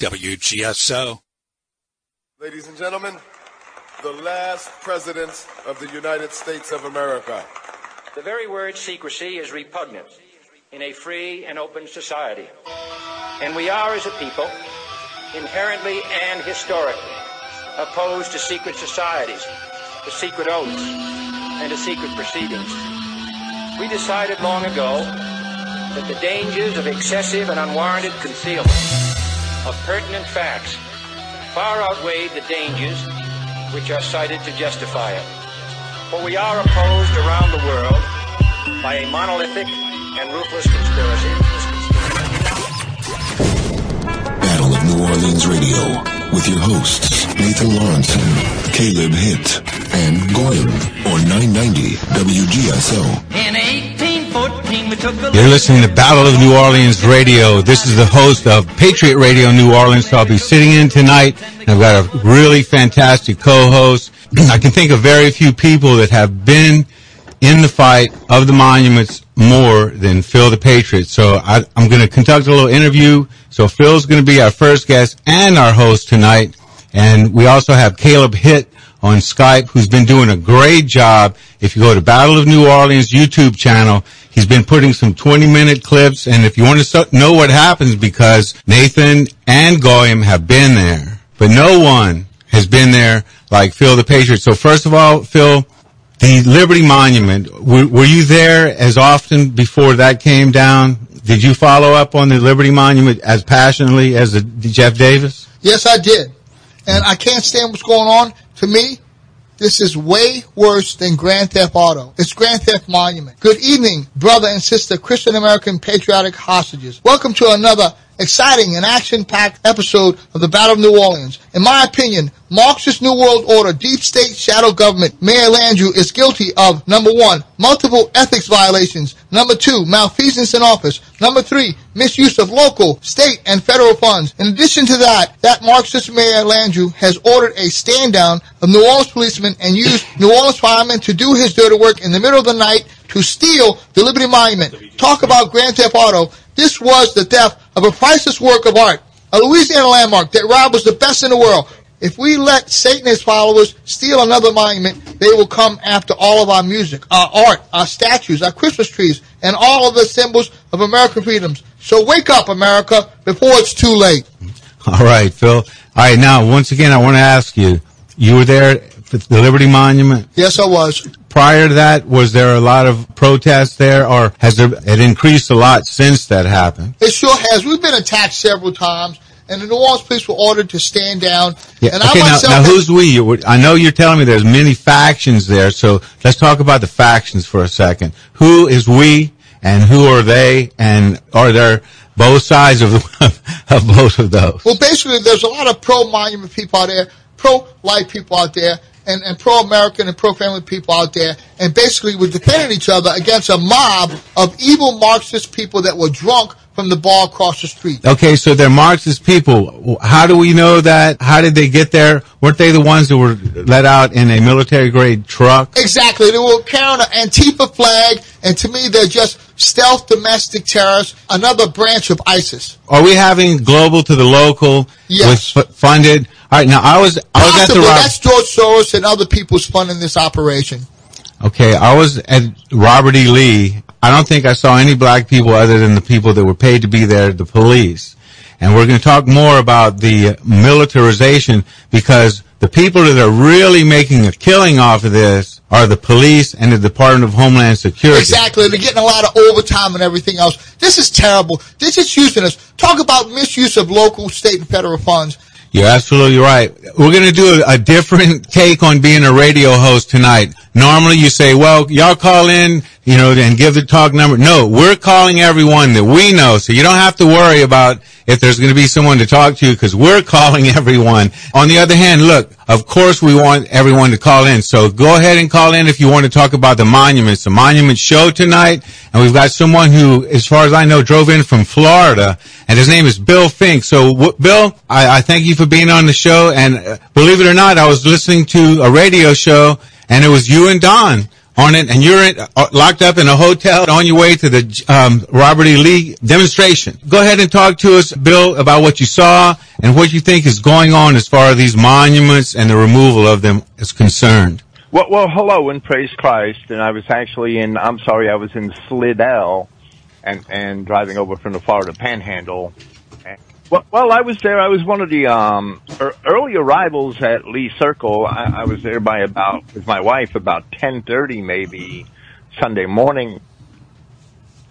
WGSO. Ladies and gentlemen, the last president of the United States of America. The very word secrecy is repugnant in a free and open society. And we are, as a people, inherently and historically opposed to secret societies, to secret oaths, and to secret proceedings. We decided long ago that the dangers of excessive and unwarranted concealment of pertinent facts far outweighed the dangers which are cited to justify it. For we are opposed around the world by a monolithic and ruthless conspiracy. Battle of New Orleans Radio with your hosts Nathan Lawrenson, Caleb Hitt, and Goyim on 990 WGSO. In 1814, we took the You're listening to Battle of New Orleans Radio. This is the host of Patriot Radio New Orleans. So I'll be sitting in tonight. I've got a really fantastic co-host. I can think of very few people that have been in the fight of the monuments more than Phil the Patriot. So I, I'm going to conduct a little interview. So Phil's going to be our first guest and our host tonight. And we also have Caleb Hitt on Skype, who's been doing a great job. If you go to Battle of New Orleans YouTube channel, he's been putting some 20 minute clips. And if you want to know what happens, because Nathan and Goyim have been there, but no one has been there like Phil the Patriot. So first of all, Phil, the Liberty Monument, were, were you there as often before that came down? Did you follow up on the Liberty Monument as passionately as the, Jeff Davis? Yes, I did. And I can't stand what's going on. To me, this is way worse than Grand Theft Auto. It's Grand Theft Monument. Good evening, brother and sister Christian American patriotic hostages. Welcome to another exciting and action-packed episode of the Battle of New Orleans. In my opinion, Marxist New World Order, deep state shadow government, Mayor Landrieu is guilty of number one, multiple ethics violations, number two, malfeasance in office, number three, misuse of local, state, and federal funds. In addition to that, that Marxist Mayor Landrieu has ordered a stand down of New Orleans policemen and used New Orleans firemen to do his dirty work in the middle of the night to steal the Liberty Monument. Talk about Grand Theft Auto. This was the theft of a priceless work of art, a Louisiana landmark that was the best in the world. If we let Satan and his followers steal another monument, they will come after all of our music, our art, our statues, our Christmas trees, and all of the symbols of American freedoms. So wake up, America, before it's too late. All right, Phil. All right, now, once again, I want to ask you, you were there at the Liberty Monument? Yes, I was. Prior to that, was there a lot of protests there, or has there, it increased a lot since that happened? It sure has. We've been attacked several times, and the New Orleans police were ordered to stand down. Yeah. And okay, I now, myself now who's we? I know you're telling me there's many factions there, so let's talk about the factions for a second. Who is we, and who are they, and are there both sides of, of both of those? Well, basically, there's a lot of pro-monument people out there, pro-life people out there, and, and pro-American and pro-family people out there, and basically we're defending each other against a mob of evil Marxist people that were drunk from the bar across the street. Okay, so they're Marxist people. How do we know that? How did they get there? Weren't they the ones that were let out in a military grade truck? Exactly. They were carrying an Antifa flag, and to me, they're just stealth domestic terrorists, another branch of ISIS. Are we having global to the local? Yes. With f- funded. All right. Now I was I was at the Rob- that's George Soros and other people's funding this operation. Okay, I was at Robert E. Lee. I don't think I saw any black people other than the people that were paid to be there, the police. And we're going to talk more about the militarization because the people that are really making a killing off of this are the police and the Department of Homeland Security. Exactly. They're getting a lot of overtime and everything else. This is terrible. This is using us. Talk about misuse of local, state, and federal funds. You're absolutely right. We're going to do a, a different take on being a radio host tonight. Normally you say, well, y'all call in, you know, and give the talk number. No, we're calling everyone that we know. So you don't have to worry about if there's going to be someone to talk to because we're calling everyone. On the other hand, look, of course we want everyone to call in. So go ahead and call in if you want to talk about the monuments, the monument show tonight. And we've got someone who, as far as I know, drove in from Florida and his name is Bill Finck. So w- Bill, I, I thank you for being on the show. And uh, believe it or not, I was listening to a radio show and it was you and Don on it, and you're in, uh, locked up in a hotel on your way to the um, Robert E. Lee demonstration. Go ahead and talk to us, Bill, about what you saw, and what you think is going on as far as these monuments and the removal of them is concerned. Well, well, hello and praise Christ. And I was actually in, I'm sorry, I was in Slidell and, and driving over from the Florida Panhandle. Well, well, I was there. I was one of the um, early arrivals at Lee Circle. I, I was there by about with my wife about ten thirty, maybe Sunday morning,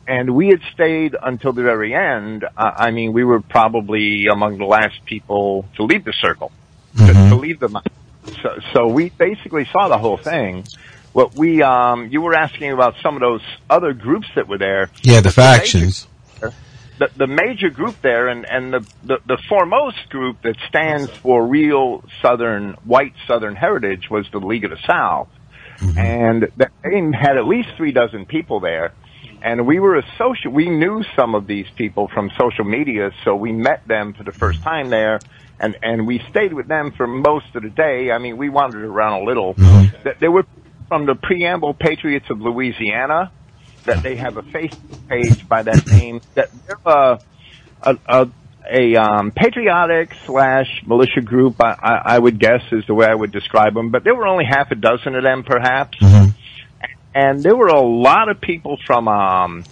and we had stayed until the very end. Uh, I mean, we were probably among the last people to leave the circle, mm-hmm. to, to leave the. So, so we basically saw the whole thing. What we, um, you were asking about some of those other groups that were there. Yeah, the factions. The, the major group there and, and the, the, the foremost group that stands for real Southern, white Southern heritage was the League of the South. Mm-hmm. And they had at least three dozen people there and we were associate. We knew some of these people from social media, so we met them for the first time there, and and we stayed with them for most of the day. I mean, we wandered around a little. Mm-hmm. They were from the Preamble Patriots of Louisiana. That they have a Facebook page by that name. That they're a a, a, a um, patriotic slash militia group. I, I, I would guess is the way I would describe them. But there were only half a dozen of them, perhaps. Mm-hmm and there were a lot of people from um,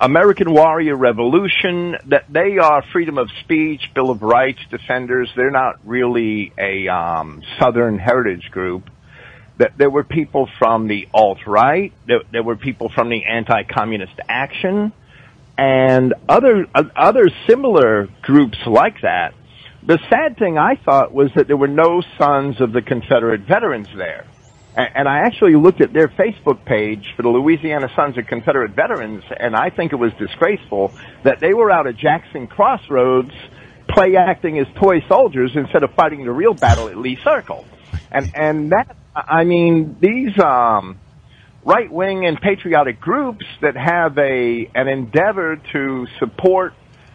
American Warrior Revolution that they are freedom of speech, Bill of Rights defenders. They're not really a um, Southern heritage group. That there were people from the alt right. There, there were people from the anti-communist action, and other other similar groups like that. The sad thing I thought was that there were no sons of the Confederate veterans there. And I actually looked at their Facebook page for the Louisiana Sons of Confederate Veterans, and I think it was disgraceful that they were out at Jackson Crossroads play acting as toy soldiers instead of fighting the real battle at Lee Circle. And, and that, I mean, these, um, right wing and patriotic groups that have a, an endeavor to support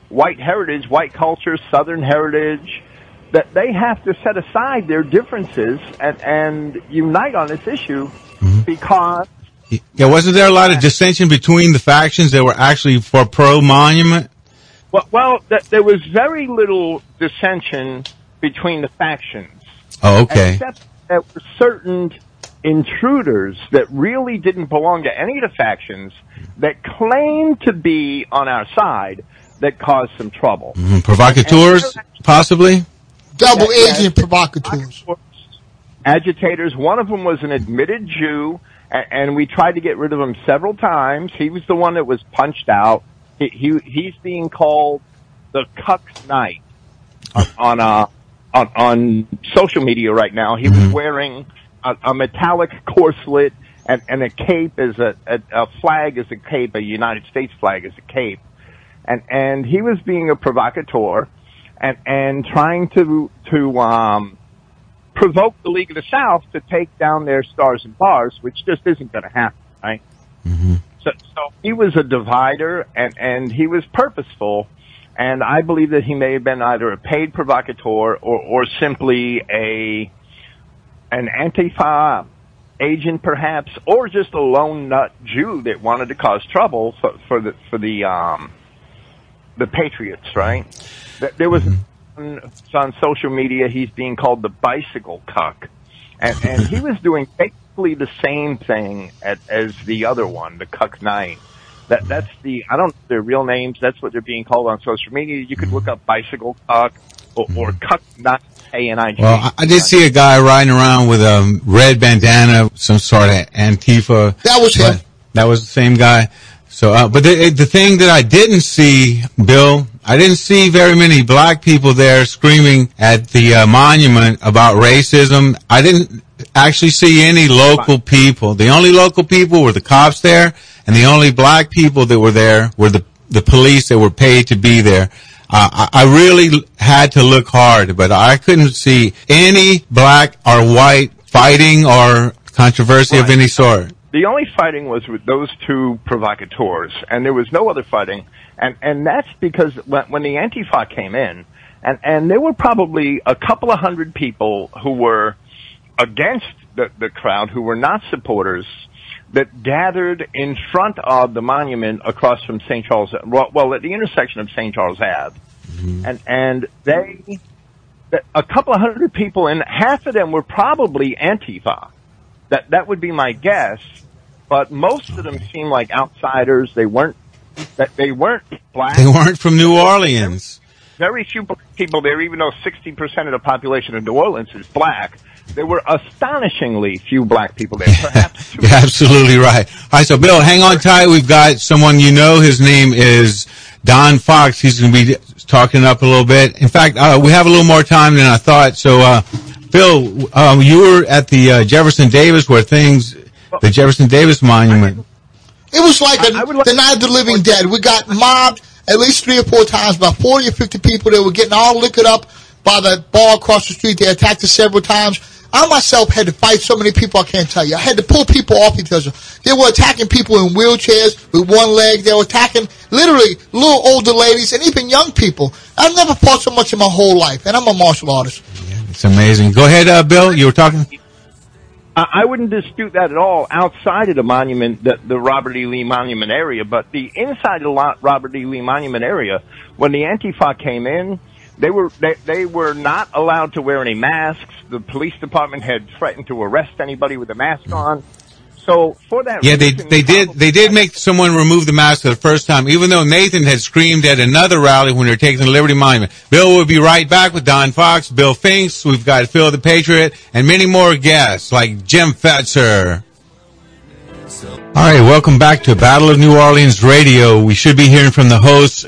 white heritage, white culture, southern heritage, that they have to set aside their differences and, and unite on this issue mm-hmm. because. Yeah, wasn't there a lot of dissension between the factions that were actually for pro monument? Well, well, th- there was very little dissension between the factions. Oh, okay. Except there were certain intruders that really didn't belong to any of the factions that claimed to be on our side that caused some trouble. Mm-hmm. Provocateurs, possibly? double agent provocateurs. Agitators. One of them was an admitted Jew, and we tried to get rid of him several times. He was the one that was punched out. He, he he's being called the Cuck Knight on uh on on social media right now. He was mm-hmm. wearing a, a metallic corselet and, and a cape is a, a, a flag is a cape, a United States flag is a cape, and and he was being a provocateur and and trying to to um, provoke the League of the South to take down their stars and bars, which just isn't going to happen, right? Mm-hmm. So, so he was a divider, and and he was purposeful, and I believe that he may have been either a paid provocateur or or simply a an Antifa agent, perhaps, or just a lone nut Jew that wanted to cause trouble for, for the for the um, the Patriots, right? There was mm-hmm. on social media. He's being called the bicycle cuck, and, and he was doing basically the same thing at, as the other one, the cuck nine. That that's the I don't know their real names. That's what they're being called on social media. You could look up bicycle cuck or, or mm-hmm. cuck nine. A-N-I-G. Well, I did see a guy riding around with a red bandana, some sort of Antifa. That was him. That was the same guy. So, uh, but the, the thing that I didn't see, Bill, I didn't see very many black people there screaming at the uh, monument about racism. I didn't actually see any local people. The only local people were the cops there, and the only black people that were there were the the police that were paid to be there. Uh, I, really had to look hard, but I couldn't see any black or white fighting or controversy right. of any sort. The only fighting was with those two provocateurs, and there was no other fighting. And and that's because when, when the Antifa came in, and and there were probably a couple of hundred people who were against the, the crowd, who were not supporters, that gathered in front of the monument across from St. Charles, well, well at the intersection of St. Charles Ave, mm-hmm. and and they a couple of hundred people, and half of them were probably Antifa. That that would be my guess. But most of them seemed like outsiders. They weren't that they weren't black. They weren't from New Orleans. Very few black people there, even though 60% of the population of New Orleans is black. There were astonishingly few black people there. Perhaps You're absolutely right. All right, so Bill, hang on tight. We've got someone you know. His name is Don Fox. He's going to be talking up a little bit. In fact, uh, we have a little more time than I thought. So, uh, Bill, um, you were at the uh, Jefferson Davis where things, the Jefferson Davis Monument. It was like a, I- I would like- the Night of the Living Dead. We got mobbed at least three or four times, by 40 or 50 people. They were getting all liquored up by the bar across the street. They attacked us several times. I myself had to fight so many people I can't tell you. I had to pull people off each other. They were attacking people in wheelchairs with one leg. They were attacking literally little older ladies and even young people. I've never fought so much in my whole life, and I'm a martial artist. It's amazing. Go ahead, uh, Bill. You were talking. I I wouldn't dispute that at all outside of the monument, the, the Robert E. Lee Monument area, but the inside of the Robert E. Lee Monument area, when the Antifa came in, they were they, they were not allowed to wear any masks. The police department had threatened to arrest anybody with a mask mm-hmm. on. So for that, Yeah, they reason, they did they did make someone remove the mask for the first time, even though Nathan had screamed at another rally when they were taking the Liberty Monument. Bill will be right back with Don Fox, Bill Fincks. We've got Phil the Patriot, and many more guests like Jim Fetzer. All right, welcome back to Battle of New Orleans Radio. We should be hearing from the hosts,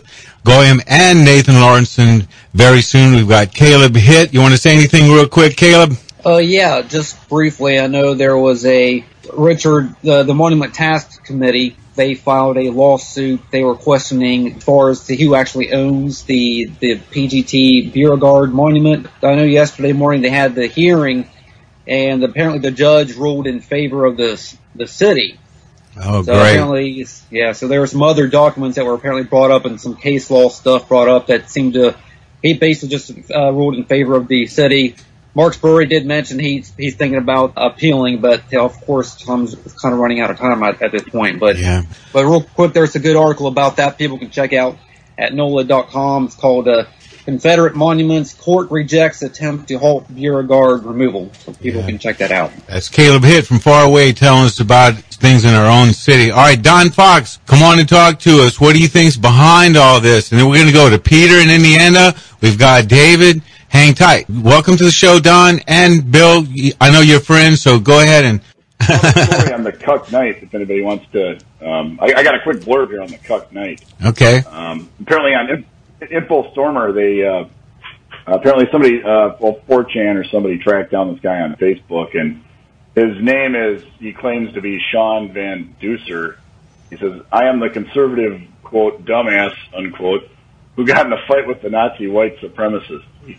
Goyim and Nathan Lawrenson, very soon. We've got Caleb Hitt. You want to say anything real quick, Caleb? Uh, yeah, just briefly, I know there was a Richard, uh, the Monument Task Committee. They filed a lawsuit. They were questioning as far as to who actually owns the the PGT Beauregard Monument. I know yesterday morning they had the hearing, and apparently the judge ruled in favor of this the city. Oh, So great. apparently, yeah. So there were some other documents that were apparently brought up, and some case law stuff brought up that seemed to. He basically just uh, ruled in favor of the city. Mark Spurry did mention he's he's thinking about appealing, but of course Tom's kind of running out of time at, at this point. But Yeah. but real quick, there's a good article about that. People can check out at NOLA.com. It's called uh, "Confederate Monuments Court Rejects Attempt to Halt Beauregard Removal." So people can check that out. That's Caleb Hitt from far away telling us about things in our own city. All right, Don Fox, come on and talk to us. What do you think's behind all this? And then we're going to go to Peter in Indiana. We've got David. Hang tight. Welcome to the show, Don and Bill. I know you're friends, so go ahead and. story on the Cuck Knight, if anybody wants to. Um, I, I got a quick blurb here on the Cuck Knight. okay. Um, apparently on In- Info Stormer, they uh, apparently somebody, uh, well, 4chan or somebody tracked down this guy on Facebook, and his name is he claims to be Sean Van Duser. He says, "I am the conservative quote dumbass unquote who got in a fight with the Nazi white supremacists." And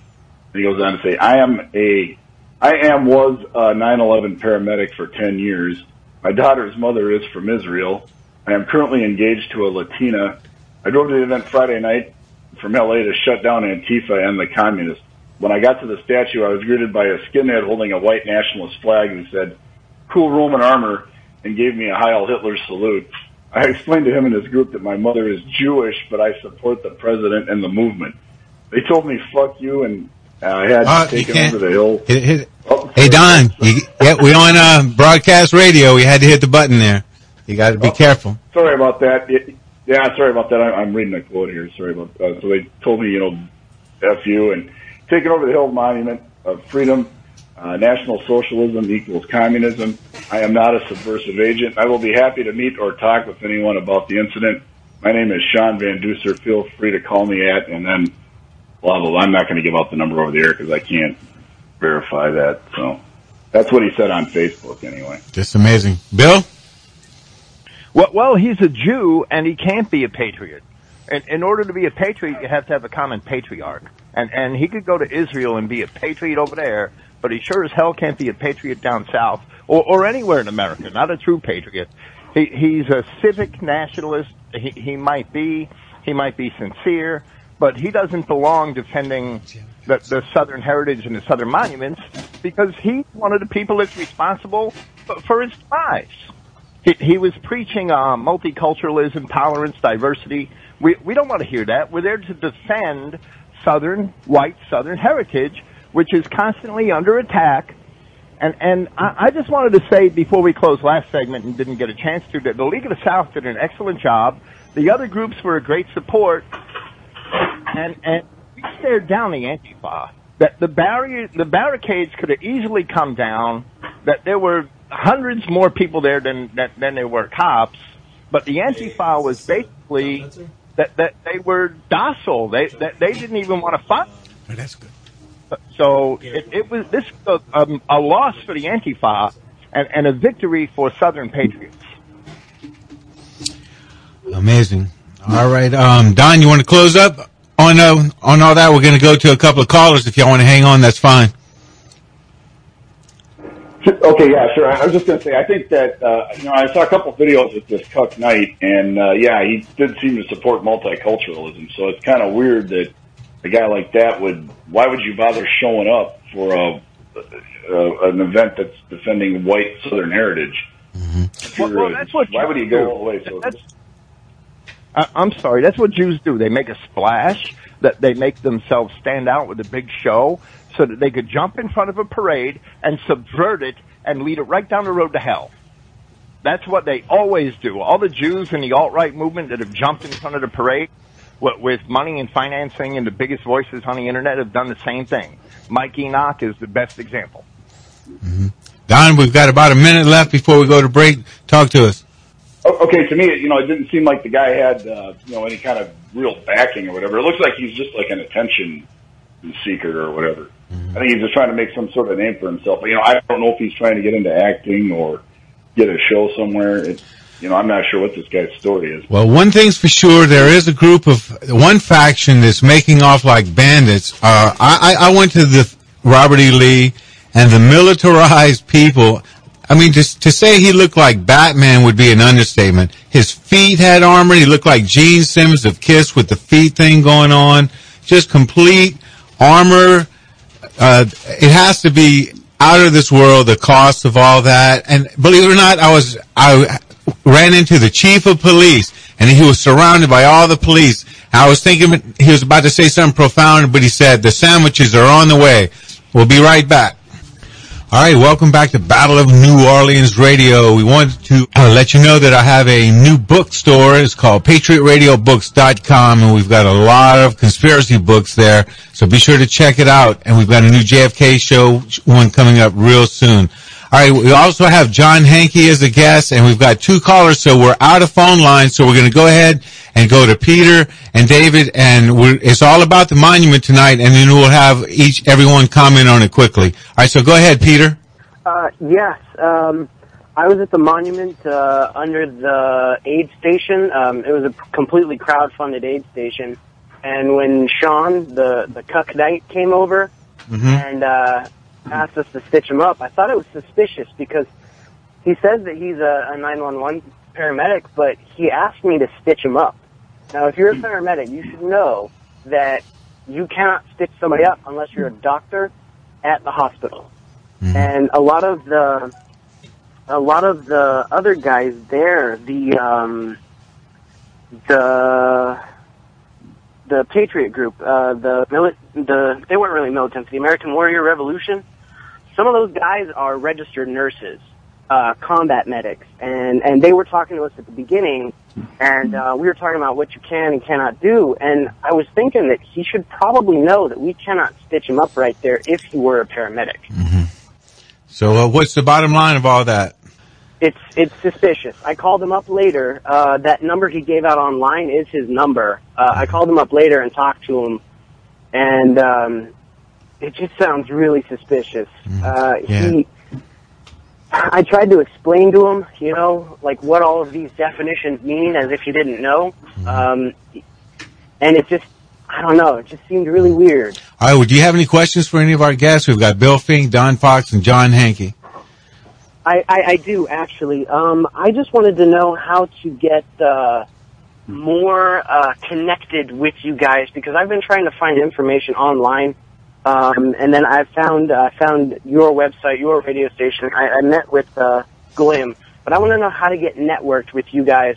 he goes on to say, "I am a I am was a 9/11 paramedic for 10 years. My daughter's mother is from Israel. I am currently engaged to a Latina. I drove to the event Friday night from LA to shut down Antifa and the communists. When I got to the statue, I was greeted by a skinhead holding a white nationalist flag who said, cool Roman armor, and gave me a Heil Hitler salute. I explained to him and his group that my mother is Jewish, but I support the president and the movement. They told me, fuck you, and I had to take can't- over the hill. Hit, hit. Oh, Hey, Don, you, yeah, we on uh, broadcast radio. We had to hit the button there. You got to be careful. sorry about that. Y- Yeah, sorry about that. I- I'm reading a quote here. Sorry about uh, So they told me, you know, F you and taking over the Hill Monument of Freedom, uh, National Socialism equals communism. I am not a subversive agent. I will be happy to meet or talk with anyone about the incident. My name is Sean Van Duser. Feel free to call me at, and then blah, blah, blah. I'm not going to give out the number over the air because I can't verify that. So that's what he said on Facebook anyway. Just amazing. Bill? Well, well, he's a Jew and he can't be a patriot. In, in order to be a patriot, you have to have a common patriarch. And and he could go to Israel and be a patriot over there, but he sure as hell can't be a patriot down south or, or anywhere in America. Not a true patriot. He, he's a civic nationalist. He, he might be. He might be sincere, but he doesn't belong defending the, the Southern heritage and the Southern monuments because he's one of the people that's responsible for, for demise. He, was preaching uh, multiculturalism, tolerance, diversity. We we don't want to hear that. We're there to defend Southern white Southern heritage, which is constantly under attack. And and I, I just wanted to say before we closed last segment and didn't get a chance to that the League of the South did an excellent job. The other groups were a great support, and and we stared down the Antifa. That the barrier, the barricades could have easily come down. That there were hundreds more people there than than, than there were cops. But the Antifa was basically that that they were docile. They that they didn't even want to fight. Oh, that's good. So it, it was this was a, um, a loss for the Antifa and, and a victory for Southern patriots. Amazing. All right, um, Don, you want to close up on uh, on all that? We're going to go to a couple of callers. If y'all want to hang on, that's fine. Okay, yeah, sure. I was just going to say, I think that, uh, you know, I saw a couple videos with this Cuck Knight, and, uh, yeah, he did seem to support multiculturalism, so it's kind of weird that a guy like that would, why would you bother showing up for a, a an event that's defending white Southern heritage? Mm-hmm. Well, well, that's what why would he go all the way? So That's, I, I'm sorry, that's what Jews do. They make a splash, that they make themselves stand out with a big show, so that they could jump in front of a parade and subvert it and lead it right down the road to hell. That's what they always do. All the Jews in the alt-right movement that have jumped in front of the parade with, with money and financing and the biggest voices on the internet have done the same thing. Mike Enoch is the best example. Don, we've got about a minute left before we go to break. Talk to us. Okay, to me, you know, it didn't seem like the guy had, uh, you know, any kind of real backing or whatever. It looks like he's just like an attention seeker or whatever. I think he's just trying to make some sort of name for himself. But, you know, I don't know if he's trying to get into acting or get a show somewhere. It's, you know, I'm not sure what this guy's story is. Well, one thing's for sure, there is a group of one faction that's making off like bandits. Uh, I, I I went to the Robert E. Lee and the militarized people. I mean, to, to say he looked like Batman would be an understatement. His feet had armor. He looked like Gene Simmons of Kiss with the feet thing going on. Just complete armor. Uh, it has to be out of this world, the cost of all that. And believe it or not, I was, I ran into the chief of police and he was surrounded by all the police. I was thinking he was about to say something profound, but he said, the sandwiches are on the way. We'll be right back. All right, welcome back to Battle of New Orleans Radio. We wanted to uh, let you know that I have a new bookstore. It's called PatriotRadioBooks.com, and we've got a lot of conspiracy books there. So be sure to check it out. And we've got a new JFK show one coming up real soon. All right, we also have John Hankey as a guest, and we've got two callers, so we're out of phone lines. So we're going to go ahead and go to Peter and David, and we're, it's all about the monument tonight, and then we'll have each everyone comment on it quickly. All right, so go ahead, Peter. Uh, yes, um, I was at the monument uh, under the aid station. Um, it was a completely crowd-funded aid station, and when Sean, the the cuck knight, came over and uh, asked us to stitch him up, I thought it was suspicious because he says that he's a, a 911 paramedic, but he asked me to stitch him up. Now, if you're a paramedic, you should know that you cannot stitch somebody up unless you're a doctor at the hospital. And a lot of the a lot of the other guys there, the um, the the Patriot Group, uh, the mili- the they weren't really militant, the American Warrior Revolution. Some of those guys are registered nurses, uh, combat medics, and and they were talking to us at the beginning, and uh, we were talking about what you can and cannot do, and I was thinking that he should probably know that we cannot stitch him up right there if he were a paramedic. So uh, what's the bottom line of all that? It's it's suspicious. I called him up later. Uh, that number he gave out online is his number. Uh, I called him up later and talked to him, and um, it just sounds really suspicious. Uh, Yeah. He, I tried to explain to him, you know, like what all of these definitions mean, as if he didn't know. Um, and it just, I don't know, it just seemed really weird. All right, well, do you have any questions for any of our guests? We've got Bill Finck, Don Fox, and John Hankey. I, I, I do actually. Um, I just wanted to know how to get uh, more uh, connected with you guys because I've been trying to find information online, um, and then I found uh, found your website, your radio station. I, I met with uh, Glim, but I want to know how to get networked with you guys.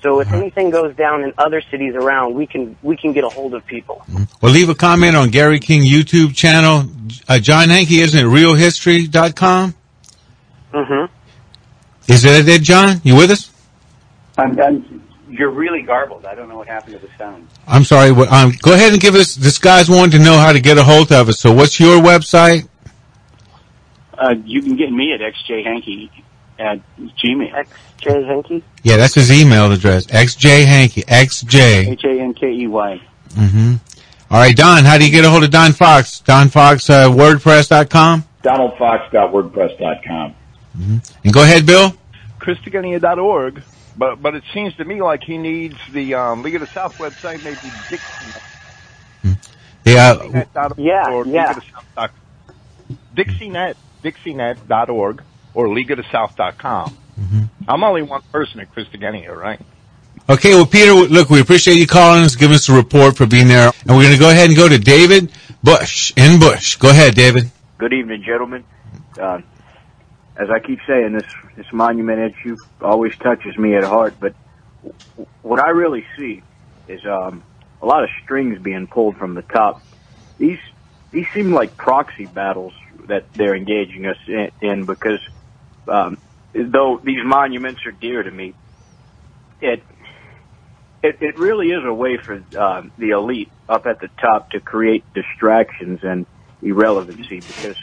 So if anything goes down in other cities around, we can we can get a hold of people. Well, leave a comment on Gary King YouTube channel. uh, John Hankey, isn't it realhistory.com? Mm-hmm. Is that it, John? You with us? I'm, I'm, you're really garbled. I don't know what happened to the sound. I'm sorry. what- Um, go ahead and give us. This guy's wanting to know how to get a hold of us. So, what's your website? Uh, you can get me at xjhankey at gmail. XJ Hankey? Yeah, that's his email address. XJ Hankey. XJ. H A N K E Y. Mm-hmm. All right, Don. How do you get a hold of Don Fox? Don Fox, uh, WordPress.com. DonaldFox.wordpress.com. And go ahead, Bill. Christogenea.org. But but it seems to me like he needs the um, League of the South website, maybe Dixienet. Yeah. Dixienet.org Yeah, or yeah. League of the South. dot- Dixienet, Dixienet.org or League of the South.com. I'm only one person at Christogenea, right? Okay, well, Peter, look, we appreciate you calling us, giving us a report for being there. And we're going to go ahead and go to David Bush in Bush. Go ahead, David. Good evening, gentlemen. Uh, as I keep saying, this this monument issue always touches me at heart. But what I really see is um, a lot of strings being pulled from the top. These these seem like proxy battles that they're engaging us in, in because um, though these monuments are dear to me, it it, it really is a way for uh, the elite up at the top to create distractions and irrelevancy because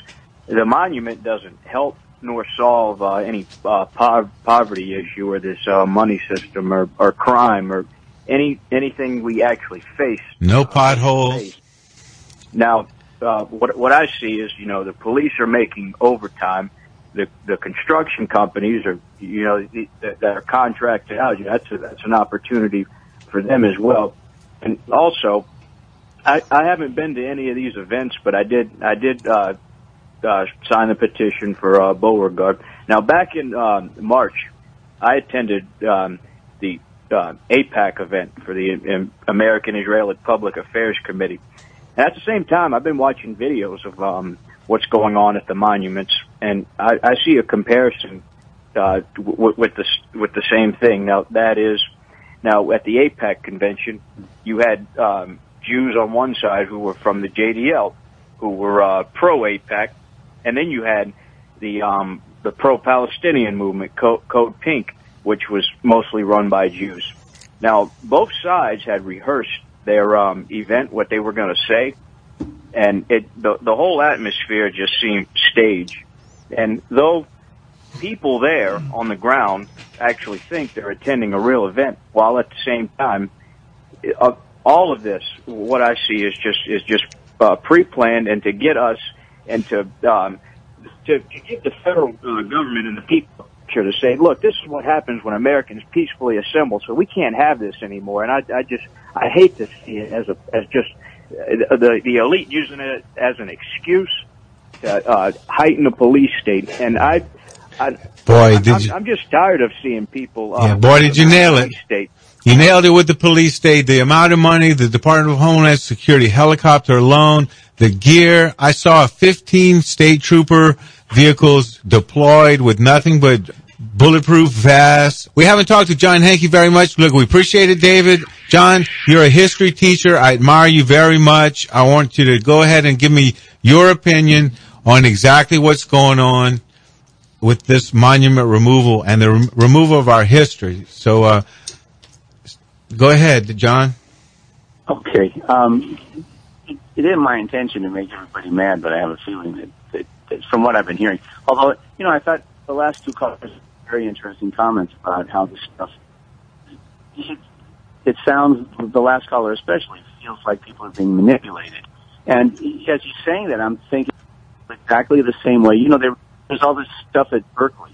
the monument doesn't help nor solve uh, any uh, po- poverty issue or this uh, money system or, or crime or any anything we actually face. No potholes. Now, uh, what what I see is, you know, the police are making overtime. The the construction companies are, you know, the, that are contracted out. You know, that's a, that's an opportunity for them as well. And also, I, I haven't been to any of these events, but I did I did uh, uh, sign the petition for uh, Beauregard. Now, back in um, March, I attended um, the uh, AIPAC event for the um, American Israeli Public Affairs Committee. And at the same time, I've been watching videos of um, what's going on at the monuments, and I, I see a comparison uh, w- with the with the same thing. Now, that is, now at the AIPAC convention, you had um, Jews on one side who were from the JDL, who were uh, pro AIPAC, and then you had the um, the pro Palestinian movement, Co- Code Pink, which was mostly run by Jews. Now, both sides had rehearsed their um, event, what they were going to say, and it the the whole atmosphere just seemed staged. And though people there on the ground actually think they're attending a real event, while at the same time, uh, all of this, what I see is just is just uh, pre-planned and to get us and to um, to, to give the federal uh, government and the people picture to say, look, this is what happens when Americans peacefully assemble. So we can't have this anymore. And I, I just I hate to see it as a as just uh, the the elite using it as an excuse to uh, heighten the police state. And I. I Boy, I'm, did I'm, you- I'm just tired of seeing people. Uh, Yeah, boy, did you nail it. State. You nailed it with the police state, the amount of money, the Department of Homeland Security helicopter alone, the gear. I saw 15 state trooper vehicles deployed with nothing but bulletproof vests. We haven't talked to John Hankey very much. Look, we appreciate it, David. John, you're a history teacher. I admire you very much. I want you to go ahead and give me your opinion on exactly what's going on with this monument removal and the rem- removal of our history. So, uh, go ahead, John. Okay. Um, it, isn't my intention to make everybody mad, but I have a feeling that, that, that from what I've been hearing, although, you know, I thought the last two callers very interesting comments about how this stuff, it, it sounds, the last caller especially, feels like people are being manipulated. And as he's saying that, I'm thinking exactly the same way. You know, there, there's all this stuff at Berkeley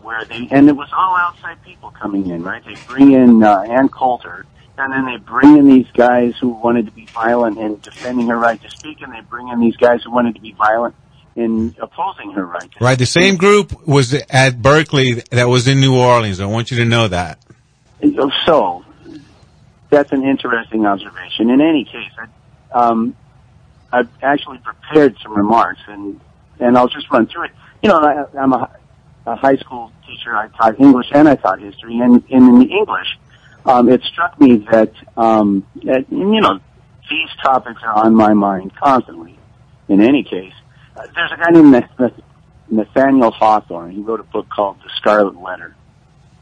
where they, and it was all outside people coming in, right? They bring in uh, Ann Coulter, and then they bring in these guys who wanted to be violent in defending her right to speak, and they bring in these guys who wanted to be violent in opposing her right. Right, the same group was at Berkeley that was in New Orleans. I want you to know that. So, that's an interesting observation. In any case, I, um, I've actually prepared some remarks, and and I'll just run through it. You know, I, I'm a, a high school teacher. I taught English and I taught history, and, and in the English, um, it struck me that, um, that you know these topics are on my mind constantly. in any case, uh, there's a guy named Nathaniel Hawthorne. He wrote a book called The Scarlet Letter.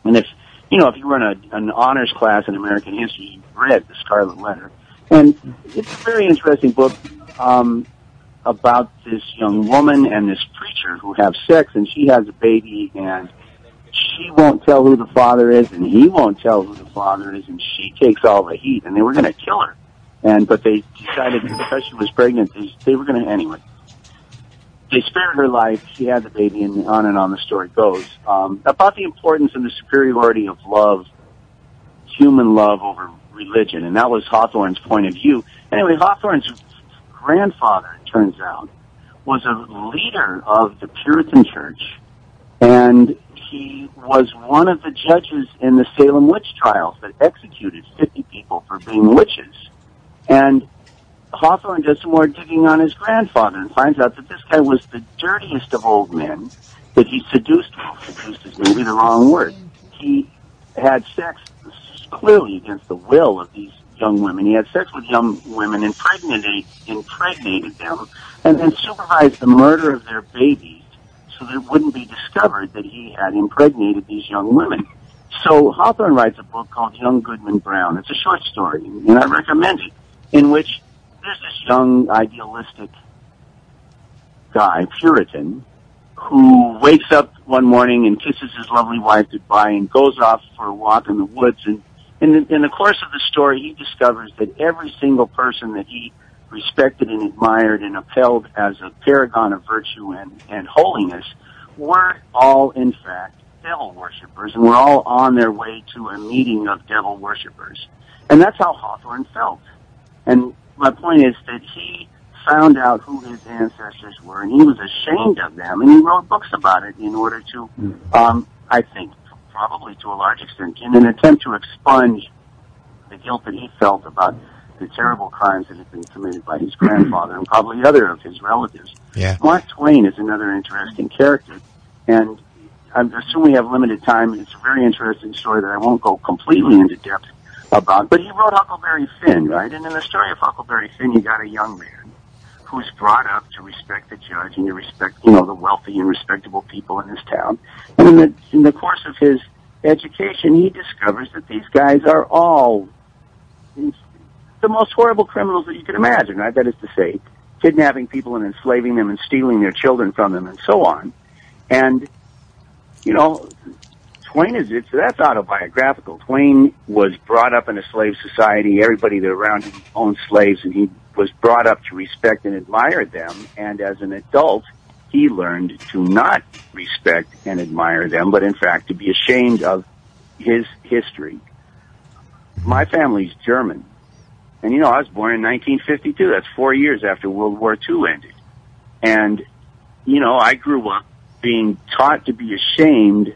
And if, you know, if you were in a, an honors class in American history, you read The Scarlet Letter. And it's a very interesting book um, about this young woman and this preacher who have sex, and she has a baby, and she won't tell who the father is, and he won't tell who the father is, and she takes all the heat, and they were going to kill her. And but they decided because she was pregnant, they, they were going to anyway. They spared her life. She had the baby, and on and on the story goes. Um, about the importance and the superiority of love, human love over religion, and that was Hawthorne's point of view. Anyway, Hawthorne's grandfather, it turns out, was a leader of the Puritan Church, and he was one of the judges in the Salem witch trials that executed 50 people for being witches. And Hawthorne does some more digging on his grandfather and finds out that this guy was the dirtiest of old men, that he seduced, seduced is maybe the wrong word. He had sex clearly against the will of these young women. He had sex with young women, impregnated, impregnated them, and then supervised the murder of their babies so that it wouldn't be discovered that he had impregnated these young women. So Hawthorne writes a book called Young Goodman Brown. It's a short story, and I recommend it, in which there's this young, idealistic guy, Puritan, who wakes up one morning and kisses his lovely wife goodbye and goes off for a walk in the woods. And in the, in the course of the story, he discovers that every single person that he respected and admired and upheld as a paragon of virtue and, and holiness were all, in fact, devil worshippers, and were all on their way to a meeting of devil worshippers. And that's how Hawthorne felt. And my point is that he found out who his ancestors were, and he was ashamed of them, and he wrote books about it in order to, um, I think, probably to a large extent, in an attempt to expunge the guilt that he felt about the terrible crimes that had been committed by his grandfather and probably other of his relatives. Yeah. Mark Twain is another interesting character, and I assume we have limited time. It's a very interesting story that I won't go completely into depth about, but he wrote Huckleberry Finn, right? And in the story of Huckleberry Finn, you got a young man who's brought up to respect the judge and to respect, you know, the wealthy and respectable people in his town. And in the, in the course of his education, he discovers that these guys are all the most horrible criminals that you can imagine, right? That is to say, kidnapping people and enslaving them and stealing their children from them and so on. And, you know, Twain is, it's, that's autobiographical. Twain was brought up in a slave society. Everybody that around him owned slaves and he was brought up to respect and admire them. And as an adult, he learned to not respect and admire them, but in fact to be ashamed of his history. My family's German. And you know, I was born in 1952. That's four years after World War II ended. And, you know, I grew up being taught to be ashamed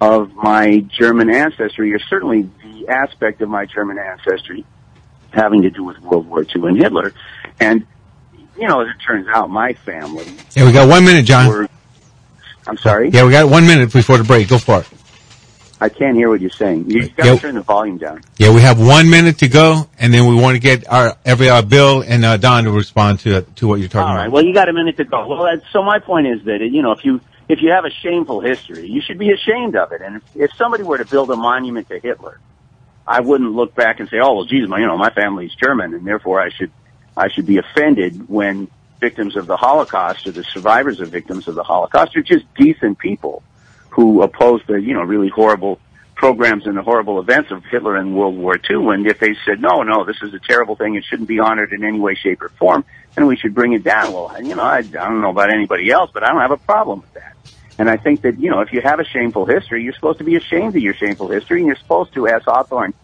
of my German ancestry, or certainly the aspect of my German ancestry having to do with World War II and Hitler. And, you know, as it turns out, my family. Yeah, we got one minute, John. Were, I'm sorry? Yeah, we got one minute before the break. Go for it. I can't hear what you're saying. You got to Yeah. turn the volume down. Yeah, we have one minute to go, and then we want to get our every uh, Bill and uh, Don to respond to to what you're talking All about. right. Well, you got a minute to go. Well, so my point is that you know if you if you have a shameful history, you should be ashamed of it. And if, if somebody were to build a monument to Hitler, I wouldn't look back and say, "Oh, well, geez, my you know my family's German, and therefore I should I should be offended when victims of the Holocaust or the survivors of victims of the Holocaust are just decent people who opposed the you know really horrible programs and the horrible events of Hitler and World War II. And if they said, no, no, this is a terrible thing, it shouldn't be honored in any way, shape, or form, and we should bring it down. Well, you know, I, I don't know about anybody else, but I don't have a problem with that. And I think that, you know, if you have a shameful history, you're supposed to be ashamed of your shameful history, and you're supposed to, as Hawthorne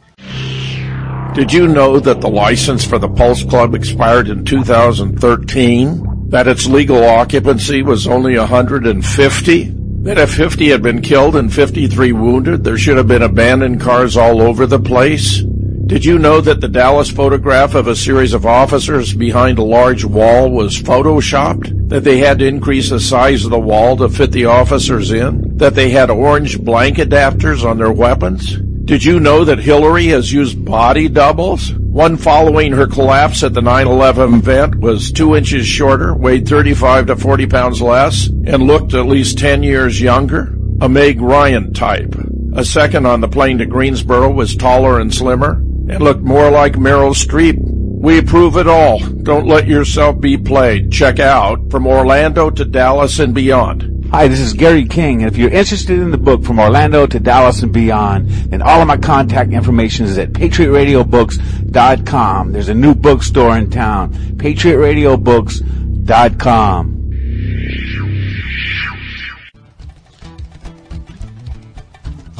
Did you know that the license for the Pulse Club expired in 2013? That its legal occupancy was only 150? That if 50 had been killed and 53 wounded, there should have been abandoned cars all over the place? Did you know that the Dallas photograph of a series of officers behind a large wall was photoshopped? That they had to increase the size of the wall to fit the officers in? That they had orange blank adapters on their weapons? Did you know that Hillary has used body doubles? One following her collapse at the 9-11 event was two inches shorter, weighed 35 to 40 pounds less, and looked at least 10 years younger. A Meg Ryan type. A second on the plane to Greensboro was taller and slimmer and looked more like Meryl Streep. We approve it all. Don't let yourself be played. Check out From Orlando to Dallas and Beyond. Hi, this is Gary King, if you're interested in the book From Orlando to Dallas and Beyond, then all of my contact information is at patriotradiobooks.com. There's a new bookstore in town, patriotradiobooks.com.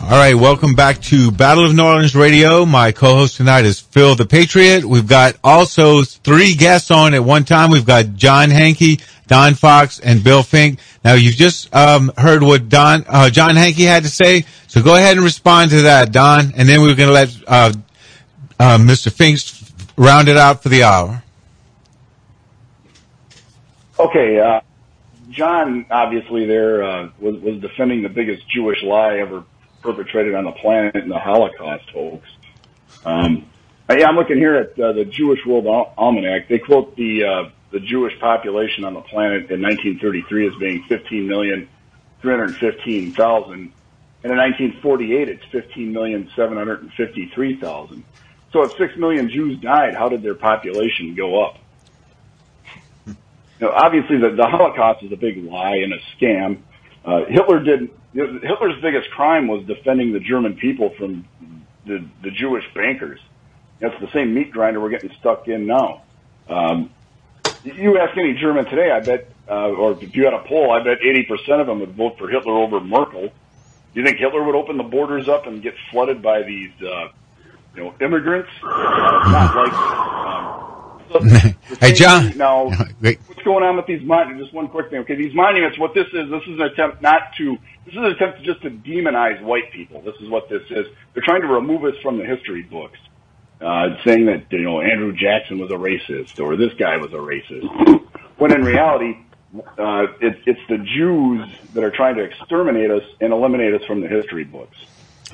All right, welcome back to Battle of New Orleans Radio. My co-host tonight is Phil the Patriot. We've got also three guests on at one time. We've got John Hankey, Don Fox, and Bill Finck. Now you've just um, heard what Don uh, John Hankey had to say, so go ahead and respond to that, Don, and then we're going to let uh, uh, Mr. Finck round it out for the hour. Okay, uh, John obviously there uh, was, was defending the biggest Jewish lie ever perpetrated on the planet in the Holocaust hoax. Um, yeah, I'm looking here at uh, the Jewish World Al- Almanac. They quote the uh, the Jewish population on the planet in 1933 as being 15 million 315 thousand, and in 1948 it's 15 million 753 thousand. So if six million Jews died, how did their population go up? Now, obviously, the, the Holocaust is a big lie and a scam. Uh, Hitler did Hitler's biggest crime was defending the German people from the, the Jewish bankers. That's the same meat grinder we're getting stuck in now. Um, you ask any German today, I bet, uh, or if you had a poll, I bet 80% of them would vote for Hitler over Merkel. Do you think Hitler would open the borders up and get flooded by these, uh, you know, immigrants? Uh, not likely. Um, so hey, John. Now, what's going on with these monuments? Just one quick thing. Okay, these monuments. What this is, this is an attempt not to. This is an attempt just to demonize white people. This is what this is. They're trying to remove us from the history books, uh, saying that you know Andrew Jackson was a racist or this guy was a racist. When in reality, uh, it, it's the Jews that are trying to exterminate us and eliminate us from the history books.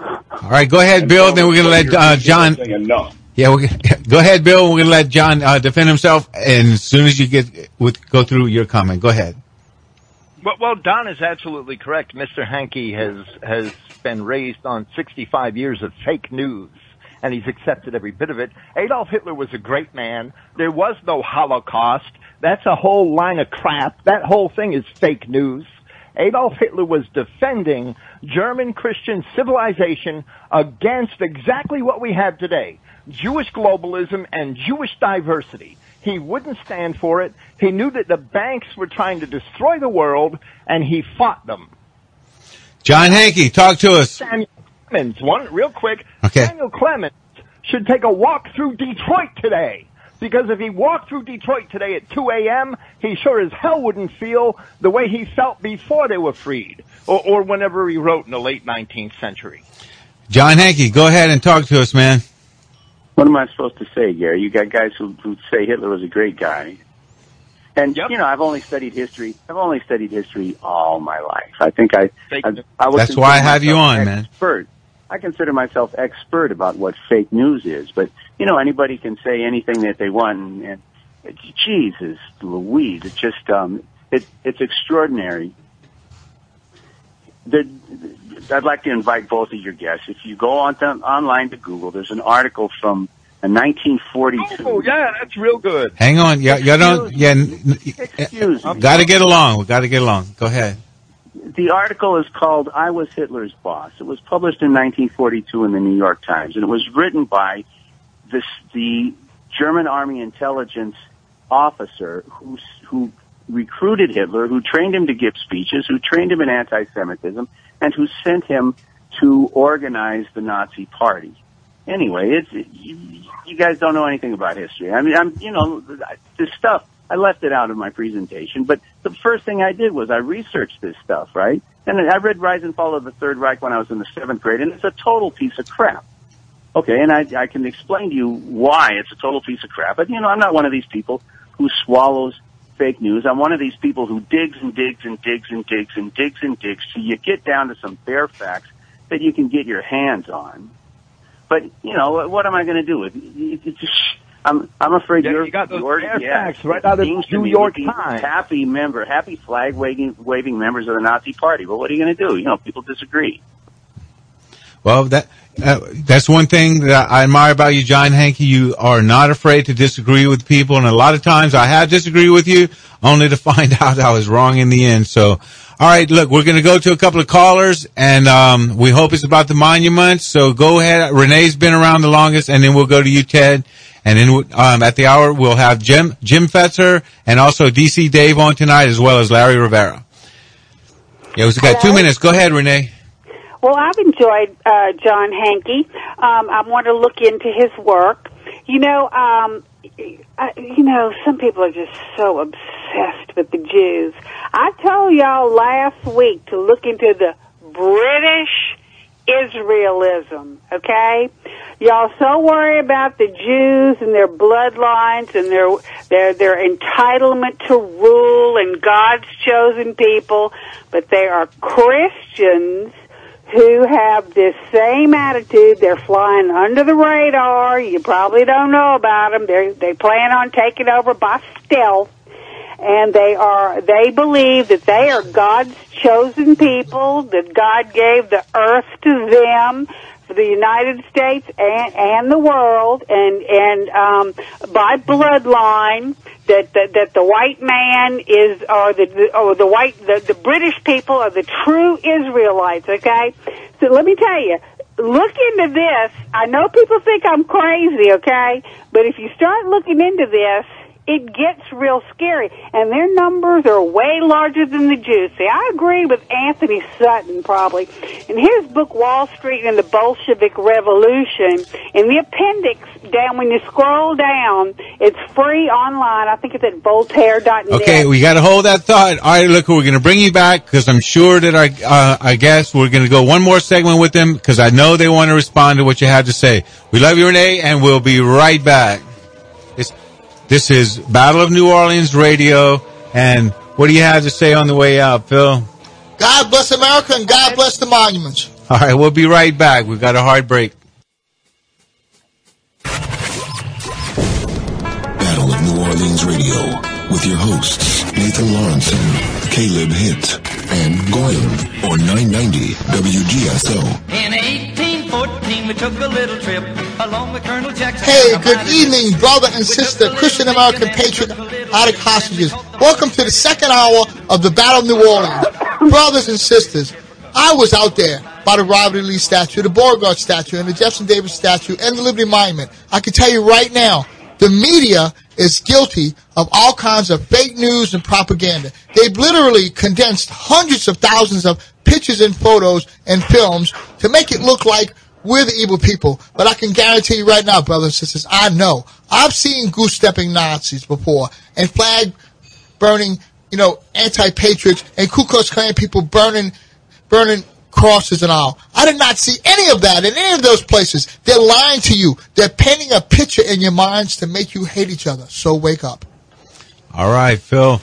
All right, go ahead, Bill. Then we're going to let uh, John. Enough. Yeah, we're gonna, go ahead, Bill. We're going to let John uh, defend himself, and as soon as you get with, go through your comment, go ahead. Well, well, Don is absolutely correct. Mr. Hankey has has been raised on 65 years of fake news, and he's accepted every bit of it. Adolf Hitler was a great man. There was no Holocaust. That's a whole line of crap. That whole thing is fake news. Adolf Hitler was defending German Christian civilization against exactly what we have today. Jewish globalism and Jewish diversity. He wouldn't stand for it. He knew that the banks were trying to destroy the world, and he fought them. John Hankey, talk to us. Samuel Clemens, one real quick. Okay. Samuel Clemens should take a walk through Detroit today. Because if he walked through Detroit today at 2 a.m., he sure as hell wouldn't feel the way he felt before they were freed, or, or whenever he wrote in the late 19th century. John Hankey, go ahead and talk to us, man. What am I supposed to say, Gary? You got guys who, who say Hitler was a great guy. And, you know, I've only studied history. I've only studied history all my life. I think I, I, I would That's why I have you myself on, man. Expert. I consider myself expert about what fake news is, but you know, anybody can say anything that they want and, and Jesus Louise, it's just, um, it, it's extraordinary. The, I'd like to invite both of your guests. If you go on to, online to Google, there's an article from a 1942. Oh, yeah, that's real good. Hang on. Yeah, you don't. Yeah, got to get along. We got to get along. Go ahead. The article is called "I Was Hitler's Boss." It was published in 1942 in the New York Times, and it was written by this the German Army intelligence officer who who recruited Hitler, who trained him to give speeches, who trained him in anti-Semitism, and who sent him to organize the Nazi Party. Anyway, it's it, you, you guys don't know anything about history. I mean, I'm you know this stuff. I left it out of my presentation, but the first thing I did was I researched this stuff, right? And I read Rise and Fall of the Third Reich when I was in the seventh grade, and it's a total piece of crap. Okay, and I, I can explain to you why it's a total piece of crap. But you know, I'm not one of these people who swallows fake news. I'm one of these people who digs and digs and digs and digs and digs and digs till you get down to some bare facts that you can get your hands on. but you know, what am I going to do? It, it, it's just, I'm I'm afraid Yeah, you're you got those you're- bare yeah, facts right out of New York Times. Happy member, happy flag waving waving members of the Nazi Party. But what are you going to do? You know, people disagree. Well, that uh, that's one thing that I admire about you, John Hankey. You are not afraid to disagree with people, and a lot of times I have disagreed with you, only to find out I was wrong in the end. So, all right, look, we're going to go to a couple of callers, and um, we hope it's about the monuments. So go ahead. Renee's been around the longest, and then we'll go to you, Ted. And then um, at the hour, we'll have Jim Jim Fetzer and also DC Dave on tonight, as well as Larry Rivera. Yeah, we've got two minutes. Go ahead, Renee. Well, I've enjoyed uh, John Hankey. Um, I want to look into his work. You know, um, I, you know, some people are just so obsessed with the Jews. I told y'all last week to look into the British Israelism. Okay, y'all so worry about the Jews and their bloodlines and their their their entitlement to rule and God's chosen people, but they are Christians who have this same attitude. They're flying under the radar. You probably don't know about them. They they plan on taking over by stealth, and they are they believe that they are God's chosen people. That God gave the earth to them. For the United States and, and the world, and and um, by bloodline, that, that that the white man is, or the or the white the, the British people are the true Israelites. Okay, so let me tell you, look into this. I know people think I'm crazy, okay, but if you start looking into this, it gets real scary, and their numbers are way larger than the Jews. See, I agree with Anthony Sutton probably in his book Wall Street and the Bolshevik Revolution. In the appendix down when you scroll down, it's free online. I think it's at Voltaire.net. Okay, we got to hold that thought. All right, look, we're going to bring you back because I'm sure that our, uh, I guess we're going to go one more segment with them because I know they want to respond to what you have to say. We love you, Renee, and we'll be right back. This, this is Battle of New Orleans Radio, and what do you have to say on the way out, Phil? God bless America and God bless the monuments. All right, we'll be right back. We've got a hard break. Battle of New Orleans Radio with your hosts Nathan Lawrence, Caleb Hitt, and Goyim on 990 WGSO. In 1814, we took a little trip along with Colonel Jackson. Hey, good evening, brother and sister, Christian American patriotic hostages. Welcome to the second hour of the Battle of New Orleans. Brothers and sisters, I was out there by the Robert E. Lee statue, the Beauregard statue, and the Jefferson Davis statue, and the Liberty Monument. I can tell you right now, the media is guilty of all kinds of fake news and propaganda. They've literally condensed hundreds of thousands of pictures and photos and films to make it look like we're the evil people. But I can guarantee you right now, brothers and sisters, I know. I've seen goose stepping Nazis before and flag burning, you know, anti-patriots and Ku Klux Klan people burning, burning crosses and all. I did not see any of that in any of those places. They're lying to you. They're painting a picture in your minds to make you hate each other. So wake up. All right, Phil.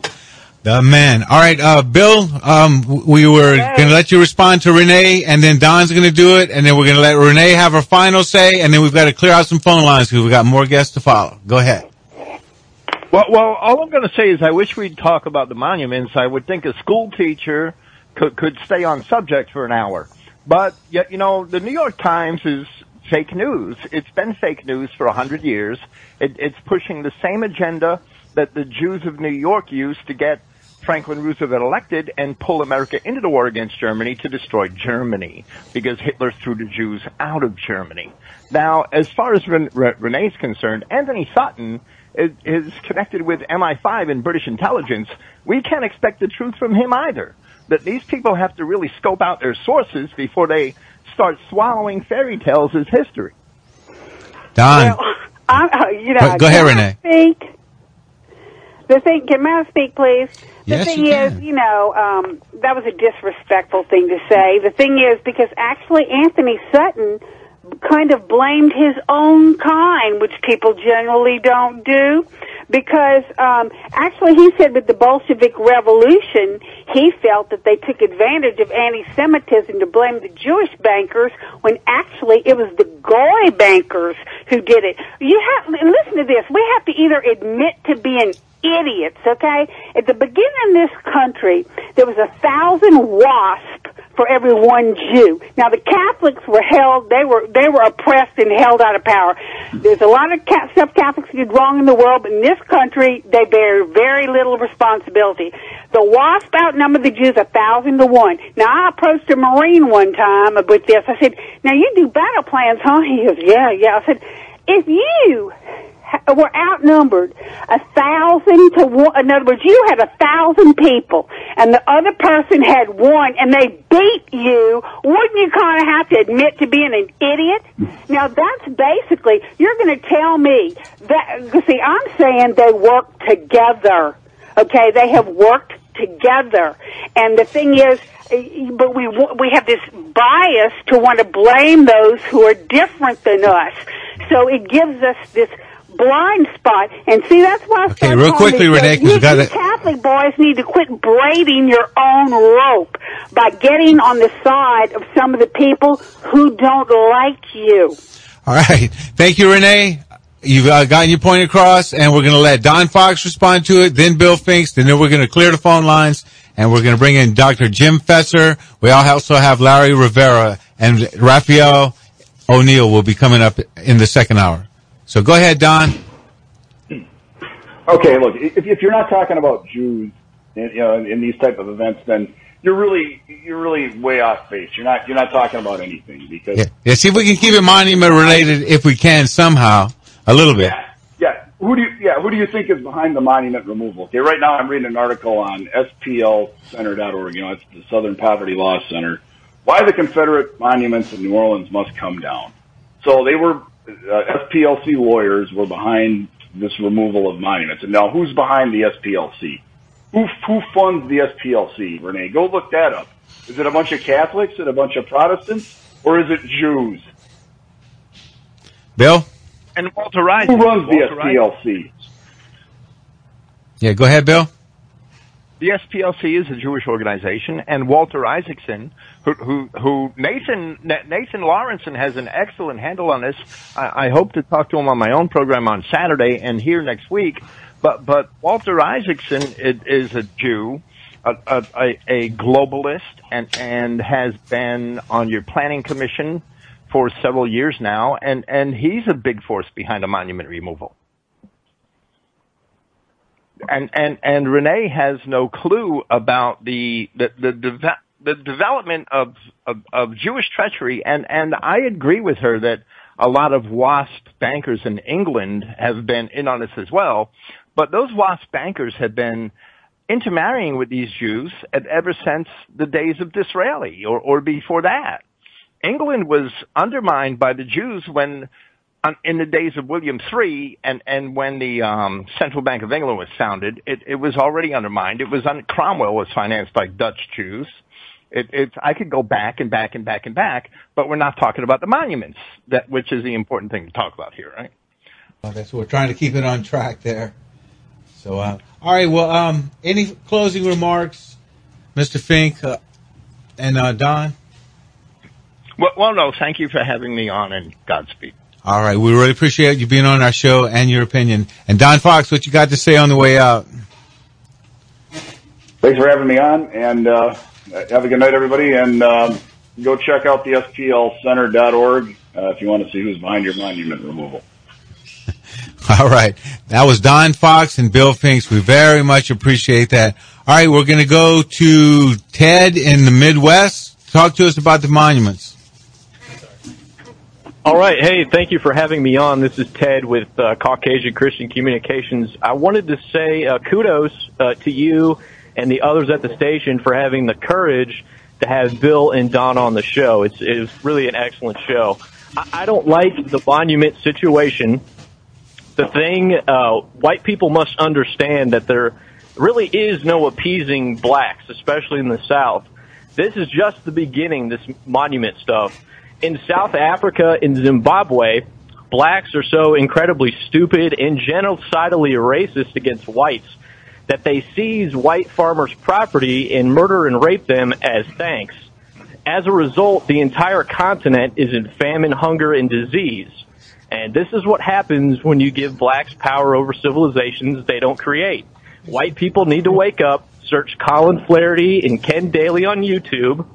The man. All right, uh, Bill, um, we were going to let you respond to Renee, and then Don's going to do it, and then we're going to let Renee have her final say, and then we've got to clear out some phone lines because we've got more guests to follow. Go ahead. Well, well, all I'm going to say is I wish we'd talk about the monuments. I would think a school teacher could could stay on subject for an hour. But yet, you know, the New York Times is fake news. It's been fake news for a hundred years. It, it's pushing the same agenda that the Jews of New York used to get Franklin Roosevelt elected and pull America into the war against Germany to destroy Germany because Hitler threw the Jews out of Germany. Now, as far as Ren- Re- Renee's concerned, Anthony Sutton is, is connected with MI5 and British intelligence. We can't expect the truth from him either. That these people have to really scope out their sources before they start swallowing fairy tales as history. Don. I'm, uh, you know, Go- go ahead, Renee. Speak? The thing, can I speak, please? The Yes, thing you is, you know, um, that was a disrespectful thing to say. The thing is, because actually Anthony Sutton kind of blamed his own kind, which people generally don't do. Because um, actually, he said with the Bolshevik Revolution, he felt that they took advantage of anti-Semitism to blame the Jewish bankers when actually it was the Goy bankers who did it. You have, listen to this, we have to either admit to being idiots, okay? At the beginning of this country, there was a thousand wasps for every one Jew. Now the Catholics were held, they were, they were oppressed and held out of power. There's a lot of stuff Catholics did wrong in the world, but in this country, they bear very little responsibility. The wasp outnumbered the Jews a thousand to one. Now I approached a Marine one time with this. I said, now you do battle plans, huh? He goes, yeah, yeah. I said, if you were outnumbered a thousand to one. In other words, you had a thousand people, and the other person had one, and they beat you. Wouldn't you kind of have to admit to being an idiot? Now that's basically you're going to tell me that. See, I'm saying they work together. Okay, they have worked together, and the thing is but we we have this bias to want to blame those who are different than us. So it gives us this blind spot. And see, that's why. I okay, real quickly, Renee, because you got it. Catholic boys need to quit braiding your own rope by getting on the side of some of the people who don't like you. All right, thank you, Renee. You've uh, gotten your point across, and we're going to let Don Fox respond to it, then Bill Fincks, and then we're going to clear the phone lines, and we're going to bring in Dr. Jim Fetzer. We also have Larry Rivera, and Raphael O'Neill will be coming up in the second hour. So go ahead, Don. Okay, look, if, if you're not talking about Jews, in, you know, in these type of events, then you're really you're really way off base. You're not you're not talking about anything because yeah. yeah see if we can keep it monument related if we can somehow a little bit. Yeah, yeah. Who do you yeah who do you think is behind the monument removal? Okay, right now I'm reading an article on SPLCenter.org. You know, it's the Southern Poverty Law Center. Why the Confederate monuments in New Orleans must come down. So they were Uh, SPLC lawyers were behind this removal of monuments. And now who's behind the SPLC? Who, who funds the SPLC, Renee? Go look that up. Is it a bunch of Catholics and a bunch of Protestants? Or is it Jews? Bill? And Walter Rice. Who runs Walter the SPLC? Yeah, go ahead, Bill. The SPLC is a Jewish organization, and Walter Isaacson, who who, Nathan Nathan Lawrenson has an excellent handle on this. I, I hope to talk to him on my own program on Saturday and here next week. But but Walter Isaacson is, is a Jew, a, a, a globalist, and and has been on your planning commission for several years now, and and he's a big force behind a monument removal and and and Renee has no clue about the the the, the, development of, of of Jewish treachery, and and I agree with her that a lot of WASP bankers in England have been in on this as well, but those WASP bankers have been intermarrying with these Jews ever since the days of Disraeli or or before that. England was undermined by the Jews when in the days of William III and, and when the um, Central Bank of England was founded, it, it was already undermined. It was un- Cromwell was financed by Dutch Jews. It, it's I could go back and back and back and back, but we're not talking about the monuments, that which is the important thing to talk about here, right? Well, that's what we're trying to keep it on track there. So, uh, all right. Well, um, any closing remarks, Mr. Finck uh, and uh, Don? Well, well, no. Thank you for having me on, and Godspeed. All right. We really appreciate you being on our show and your opinion. And Don Fox, what you got to say on the way out? Thanks for having me on and, uh, have a good night, everybody. And, um, go check out the SPLcenter.org, uh, if you want to see who's behind your monument removal. All right. That was Don Fox and Bill Fincks. We very much appreciate that. All right. We're going to go to Ted in the Midwest. Talk to us about the monuments. All right. Hey, thank you for having me on. This is Ted with uh, Caucasian Christian Communications. I wanted to say uh, kudos uh, to you and the others at the station for having the courage to have Bill and Don on the show. It's, really an excellent show. I, I don't like the monument situation. The thing, uh, white people must understand that there really is no appeasing blacks, especially in the South. This is just the beginning, this monument stuff in South Africa, in Zimbabwe, blacks are so incredibly stupid and genocidally racist against whites that they seize white farmers' property and murder and rape them as thanks. As a result, the entire continent is in famine, hunger, and disease. And this is what happens when you give blacks power over civilizations they don't create. White people need to wake up, search Colin Flaherty and Ken Daly on YouTube,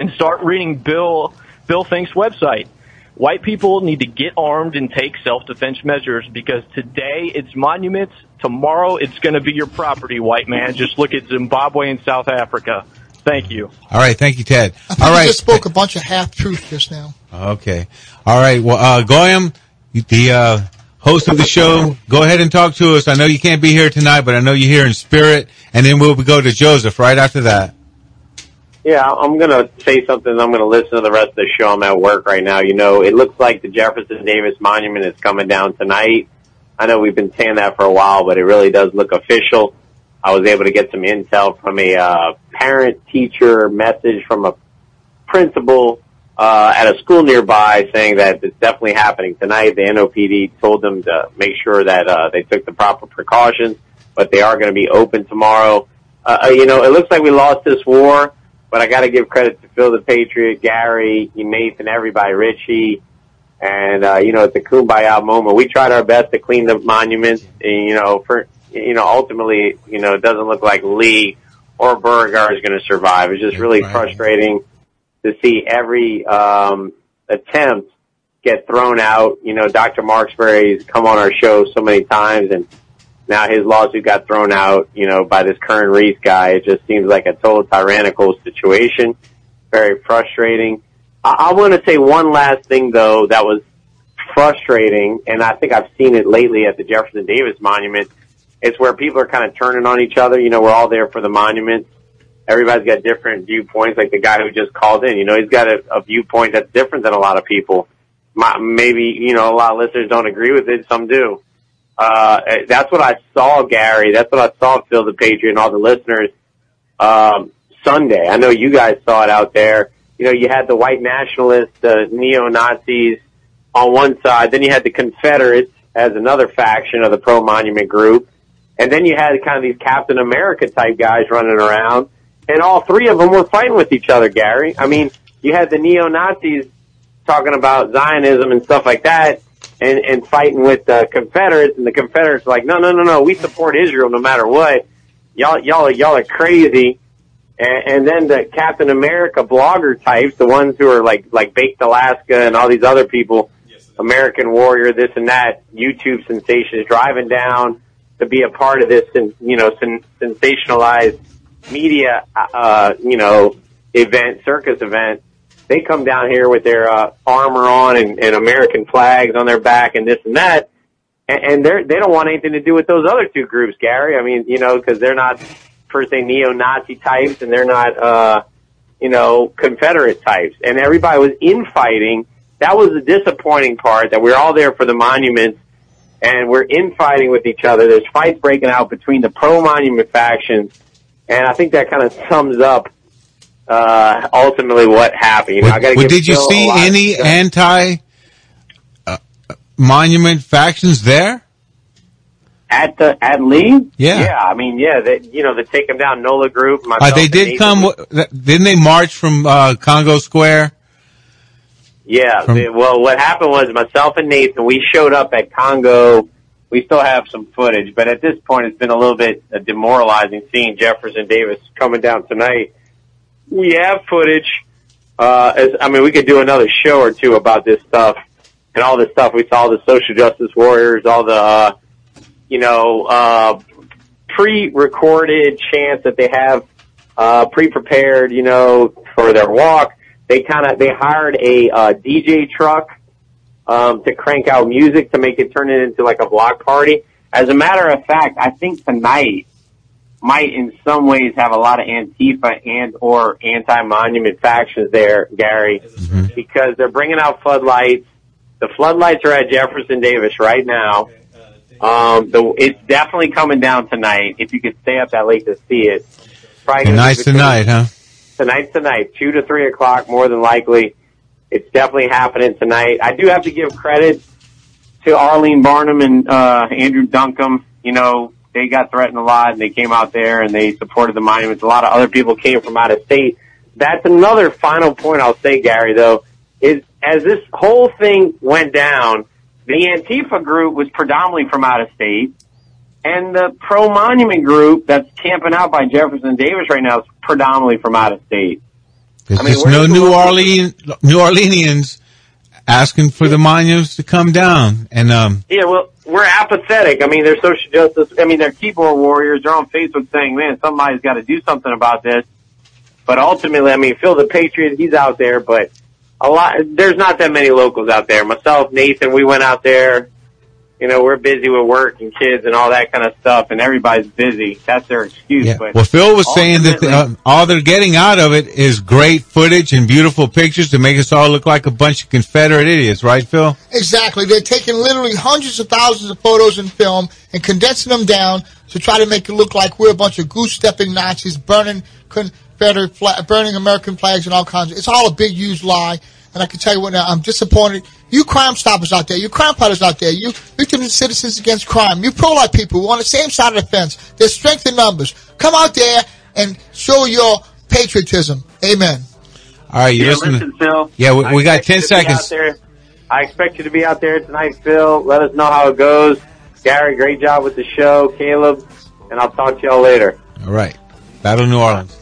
and start reading Bill Bill Finck's website. White people need to get armed and take self-defense measures because today it's monuments, tomorrow it's going to be your property, white man. Just look at Zimbabwe and South Africa. Thank you. All right, thank you, Ted. I think you just spoke a bunch of half truth just now. okay, all right. Well, uh, Goyim, the uh, host of the show, go ahead and talk to us. I know you can't be here tonight, but I know you're here in spirit, and then we'll go to Joseph right after that. Yeah, I'm to say something. I'm to listen to the rest of the show. I'm at work right now. You know, it looks like the Jefferson Davis Monument is coming down tonight. I know we've been saying that for a while, but it really does look official. I was able to get some intel from a uh, parent teacher message from a principal uh, at a school nearby saying that it's definitely happening tonight. The NOPD told them to make sure that uh, they took the proper precautions, but they are going to be open tomorrow. Uh, uh, you know, it looks like we lost this war, but I got to give credit to Phil the Patriot, Gary, Nathan, everybody, Richie, and uh, you know, it's a kumbaya moment. We tried our best to clean the monument, and you know, for you know, ultimately, you know, it doesn't look like Lee or Beauregard is going to survive. It's just really frustrating to see every um, attempt get thrown out. You know, Dr. Marksbury's come on our show so many times, and now his lawsuit got thrown out. You know, by this current Reese guy. It just seems like a total tyrannical situation. Very frustrating. I, I want to say one last thing though that was frustrating, and I think I've seen it lately at the Jefferson Davis Monument. It's where people are kind of turning on each other. You know, we're all there for the monument. Everybody's got different viewpoints. Like the guy who just called in, you know, he's got a, a viewpoint that's different than a lot of people. My, maybe you know a lot of listeners don't agree with it. Some do. Uh, that's what I saw, Gary. That's what I saw, Phil the Patriot, and all the listeners. Um, Sunday. I know you guys saw it out there. You know, you had the white nationalists, the neo Nazis on one side. Then you had the Confederates as another faction of the pro monument group. And then you had kind of these Captain America type guys running around. And all three of them were fighting with each other, Gary. I mean, you had the neo Nazis talking about Zionism and stuff like that and, and fighting with the Confederates and the Confederates like, no, no, no, no, we support Israel no matter what. Y'all, y'all, y'all are crazy. And, and then the Captain America blogger types, the ones who are like, like Baked Alaska and all these other people, American Warrior, this and that, YouTube sensations driving down to be a part of this, and you know, sen- sensationalized media, uh, you know, event, circus event. They come down here with their uh, armor on and, and American flags on their back and this and that, and, and they're they don't want anything to do with those other two groups, Gary. I mean, you know, because they're not per se neo-Nazi types, and they're not, uh, you know, Confederate types, and everybody was infighting. That was the disappointing part. That we're all there for the monuments, and we're infighting with each other. There's fights breaking out between the pro-monument factions, and I think that kind of sums up uh, ultimately what happened. You know, I Well, did you see any anti uh, monument factions there? at the at Lee? Yeah. yeah. I mean, yeah, they, you know, the Take 'Em Down NOLA group. Uh, they did come. Didn't they march from uh, Congo Square? Yeah. From- the- well, what happened was myself and Nathan, we showed up at Congo. We still have some footage, but at this point, it's been a little bit uh, demoralizing seeing Jefferson Davis coming down tonight. We have footage. Uh, as, I mean, we could do another show or two about this stuff and all this stuff. We saw the social justice warriors, all the, uh, you know, uh, pre-recorded chants that they have, uh, pre-prepared, you know, for their walk. They kind of, they hired a, uh, DJ truck, um, to crank out music to make it turn it into like a block party. As a matter of fact, I think tonight might in some ways have a lot of Antifa and or anti-monument factions there, Gary, because they're bringing out floodlights. The floodlights are at Jefferson Davis right now. Um, the, it's definitely coming down tonight. If you could stay up that late to see it, probably Nice tonight, huh? Tonight's tonight, two to three o'clock, more than likely. It's definitely happening tonight. I do have to give credit to Arlene Barnum and uh, Andrew Duncombe. You know, they got threatened a lot and they came out there and they supported the monuments. A lot of other people came from out of state. That's another final point I'll say, Gary, though, is as this whole thing went down, the Antifa group was predominantly from out of state. And the pro monument group that's camping out by Jefferson Davis right now is predominantly from out of state. There's I mean, just no New Orleans, New Orleanians asking for the monuments to come down. And, um, Yeah, well, we're apathetic. I mean, they're social justice. I mean, they're keyboard warriors. They're on Facebook saying, "Man, somebody's got to do something about this." But ultimately, I mean, Phil the Patriot, he's out there, but a lot. There's not that many locals out there. Myself, Nathan, we went out there. You know, we're busy with work and kids and all that kind of stuff, and everybody's busy. That's their excuse. yeah. But Well, Phil was saying that ultimately- uh, all they're getting out of it is great footage and beautiful pictures to make us all look like a bunch of Confederate idiots, right, Phil? Exactly. They're taking literally hundreds of thousands of photos and film and condensing them down to try to make it look like we're a bunch of goose-stepping Nazis burning Confederate flag, burning American flags and all kinds of. It's all a big, huge lie. And I can tell you what now, I'm disappointed. You crime stoppers out there, you crime fighters out there, you victims and citizens against crime, you pro-life people who are on the same side of the fence. There's strength in numbers. Come out there and show your patriotism. Amen. All right, you yeah, listen. listen, Phil. Yeah, we- we got 10 to be out seconds. there. I expect you to be out there tonight, Phil. Let us know how it goes. Gary, great job with the show. Caleb, and I'll talk to y'all later. All right. Battle of New Orleans.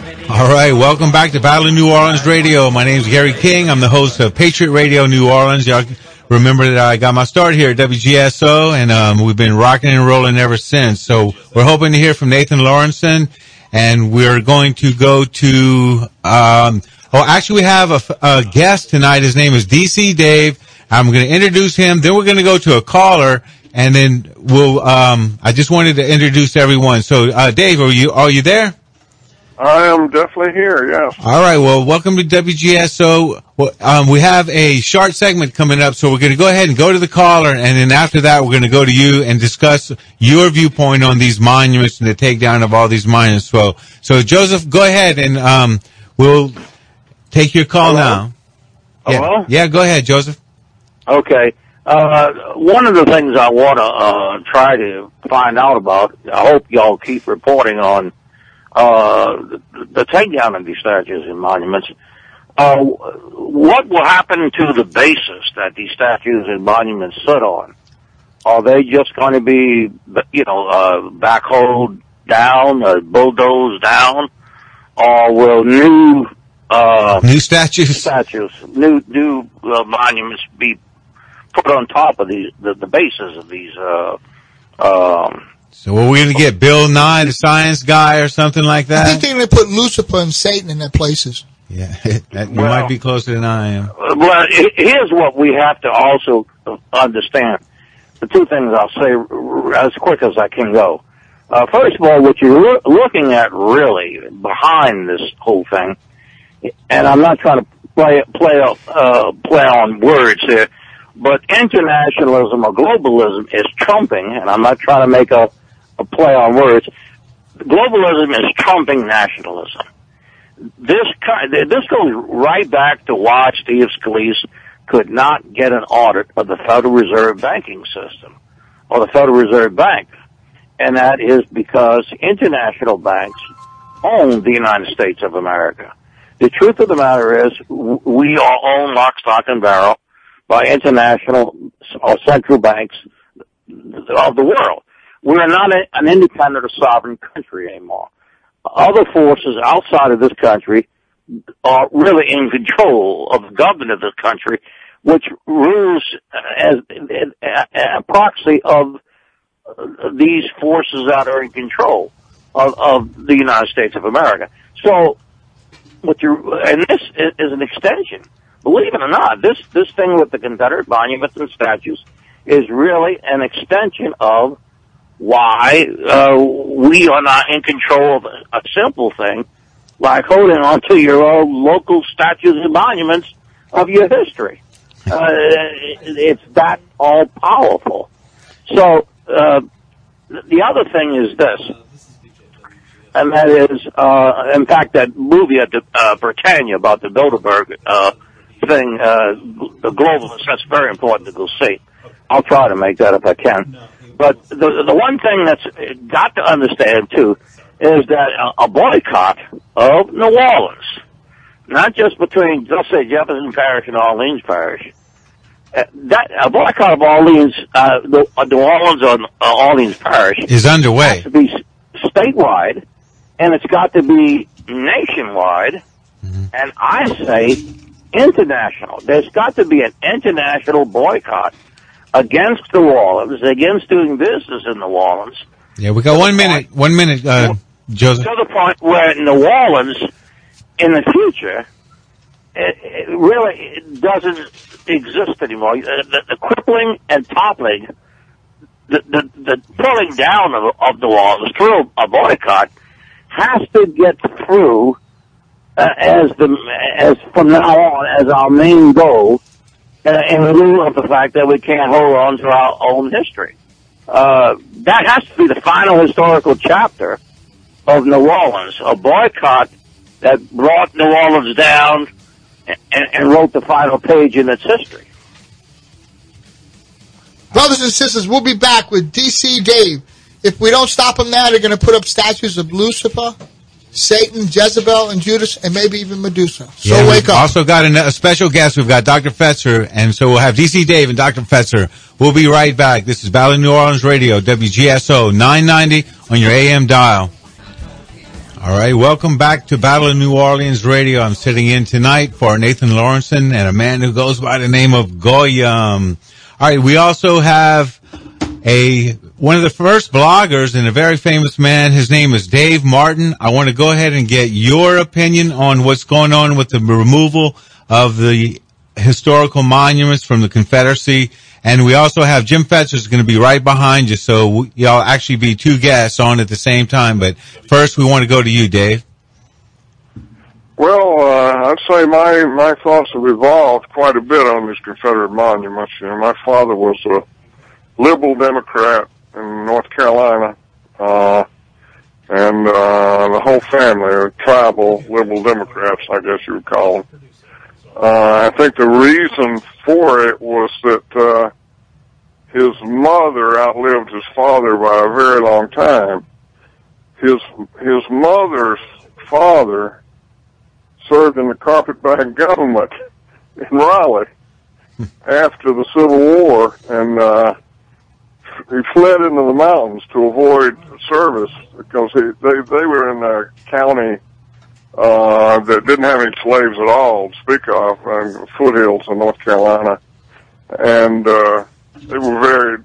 All right. Welcome back to Battle of New Orleans Radio. My name is Gary King. I'm the host of Patriot Radio New Orleans. Y'all remember that I got my start here at WGSO and, um, we've been rocking and rolling ever since. So we're hoping to hear from Nathan Lawrenson and we're going to go to, um, oh, actually we have a guest tonight. His name is DC Dave. I'm going to introduce him. Then we're going to go to a caller and then we'll, um, I just wanted to introduce everyone. So, uh, Dave, are you, are you there? I am definitely here, yes. All right. Well, welcome to WGSO. Well, um, we have a short segment coming up, so we're going to go ahead and go to the caller, and then after that, we're going to go to you and discuss your viewpoint on these monuments and the takedown of all these monuments. So, so Joseph, go ahead and um, we'll take your call now. Yeah. Hello? Yeah, go ahead, Joseph. Okay. Uh, one of the things I want to uh, try to find out about, I hope y'all keep reporting on uh, the, the takedown of these statues and monuments. Uh, what will happen to the basis that these statues and monuments sit on? Are they just going to be, you know, uh, backhoed down, uh, bulldozed down, or will new uh, new statues, statues, new new uh, monuments be put on top of these the, the bases of these? Uh, um, So, what are we going to get Bill Nye, the science guy, or something like that? I think they're going to put Lucifer and Satan in their places. Yeah, that, you might be closer than I am. well, here's what we have to also understand. The two things I'll say as quick as I can go. Uh, first of all, what you're loo- looking at really behind this whole thing, and I'm not trying to play play uh, play on words here, but internationalism or globalism is trumping, and I'm not trying to make a, a play on words. Globalism is trumping nationalism. This this goes right back to why Steve Scalise could not get an audit of the Federal Reserve banking system or the Federal Reserve Bank, and that is because international banks own the United States of America. The truth of the matter is, we are owned lock, stock, and barrel by international or central banks of the world. We're not a, an independent or sovereign country anymore. Other forces outside of this country are really in control of the government of this country, which rules as a, proxy of these forces that are in control of, of the United States of America. So, what you and this is, is an extension. Believe it or not, this this thing with the Confederate monuments and statues is really an extension of why uh, we are not in control of a, simple thing like holding on to your own local statues and monuments of your history. Uh, it's that all powerful. So uh, the other thing is this, and that is, uh, in fact, that movie at the, uh, Prytania about the Bilderberg uh, thing, uh, the globalists. That's very important to go see. I'll try to make that if I can. But the the one thing that's got to understand too is that a, a boycott of New Orleans, not just between let's say Jefferson Parish and Orleans Parish, uh, that a boycott of Orleans, uh, the, uh, New Orleans or uh, Orleans Parish Is underway. has to be statewide, and it's got to be nationwide, and I say international. There's got to be an international boycott against New Orleans, against doing business in New Orleans, Yeah, we got one minute. One minute, uh, Joseph. to the point where New Orleans, in the future, it, it really doesn't exist anymore. Uh, The, the crippling and toppling, the, the, the pulling down of, of New Orleans through a boycott has to get through uh, as the as from now on as our main goal, in lieu of the fact that we can't hold on to our own history. Uh, that has to be the final historical chapter of New Orleans, a boycott that brought New Orleans down and, and wrote the final page in its history. Brothers and sisters, we'll be back with DC Dave. If we don't stop them now, they're going to put up statues of Lucifer, Satan, Jezebel, and Judas, and maybe even Medusa. So Yeah, wake up. Also got a, a special guest. We've got Dr. Fetzer, and so we'll have DC Dave and Dr. Fetzer. We'll be right back. This is Battle of New Orleans Radio, WGSO 990 on your AM dial. All right, welcome back to Battle of New Orleans Radio. I'm sitting in tonight for Nathan Lawrenson and a man who goes by the name of Goyim. All right, we also have a one of the first bloggers and a very famous man. His name is Dave Martin. I want to go ahead and get your opinion on what's going on with the removal of the historical monuments from the Confederacy. And we also have Jim Fetzer is going to be right behind you. So y'all actually be two guests on at the same time. But first we want to go to you, Dave. Well, uh, I'd say my, my thoughts have evolved quite a bit on these Confederate monuments. You know, my father was a liberal Democrat in North Carolina, uh, and, uh, the whole family are tribal liberal Democrats, I guess you would call them. Uh, I think the reason for it was that, uh, his mother outlived his father by a very long time. His, his mother's father served in the carpetbag government in Raleigh after the Civil War, and uh, he fled into the mountains to avoid service because he, they they were in a county uh, that didn't have any slaves at all to speak of, in foothills in North Carolina, and uh, they were very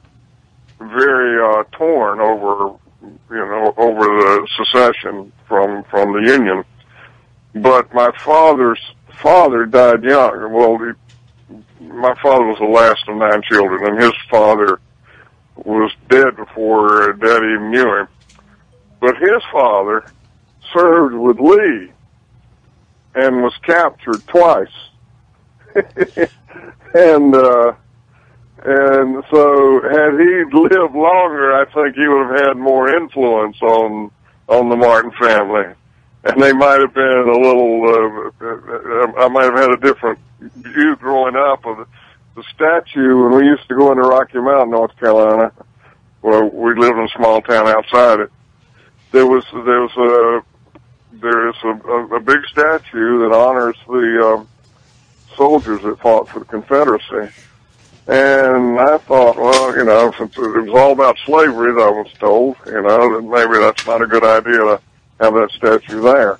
very uh, torn over you know over the secession from from the Union but my father's father died young. Well, he, my father was the last of nine children, and his father was dead before Dad even knew him. But his father served with Lee and was captured twice. and uh and so had he lived longer I think he would have had more influence on on the Martin family and they might have been a little. Uh, I might have had a different view growing up of the, statue. When we used to go into Rocky Mount, North Carolina, where we lived in a small town outside it, there was there was a there is a, a, a big statue that honors the um, soldiers that fought for the Confederacy. And I thought, well, you know, since it was all about slavery, I was told, you know, that maybe that's not a good idea to have that statue there.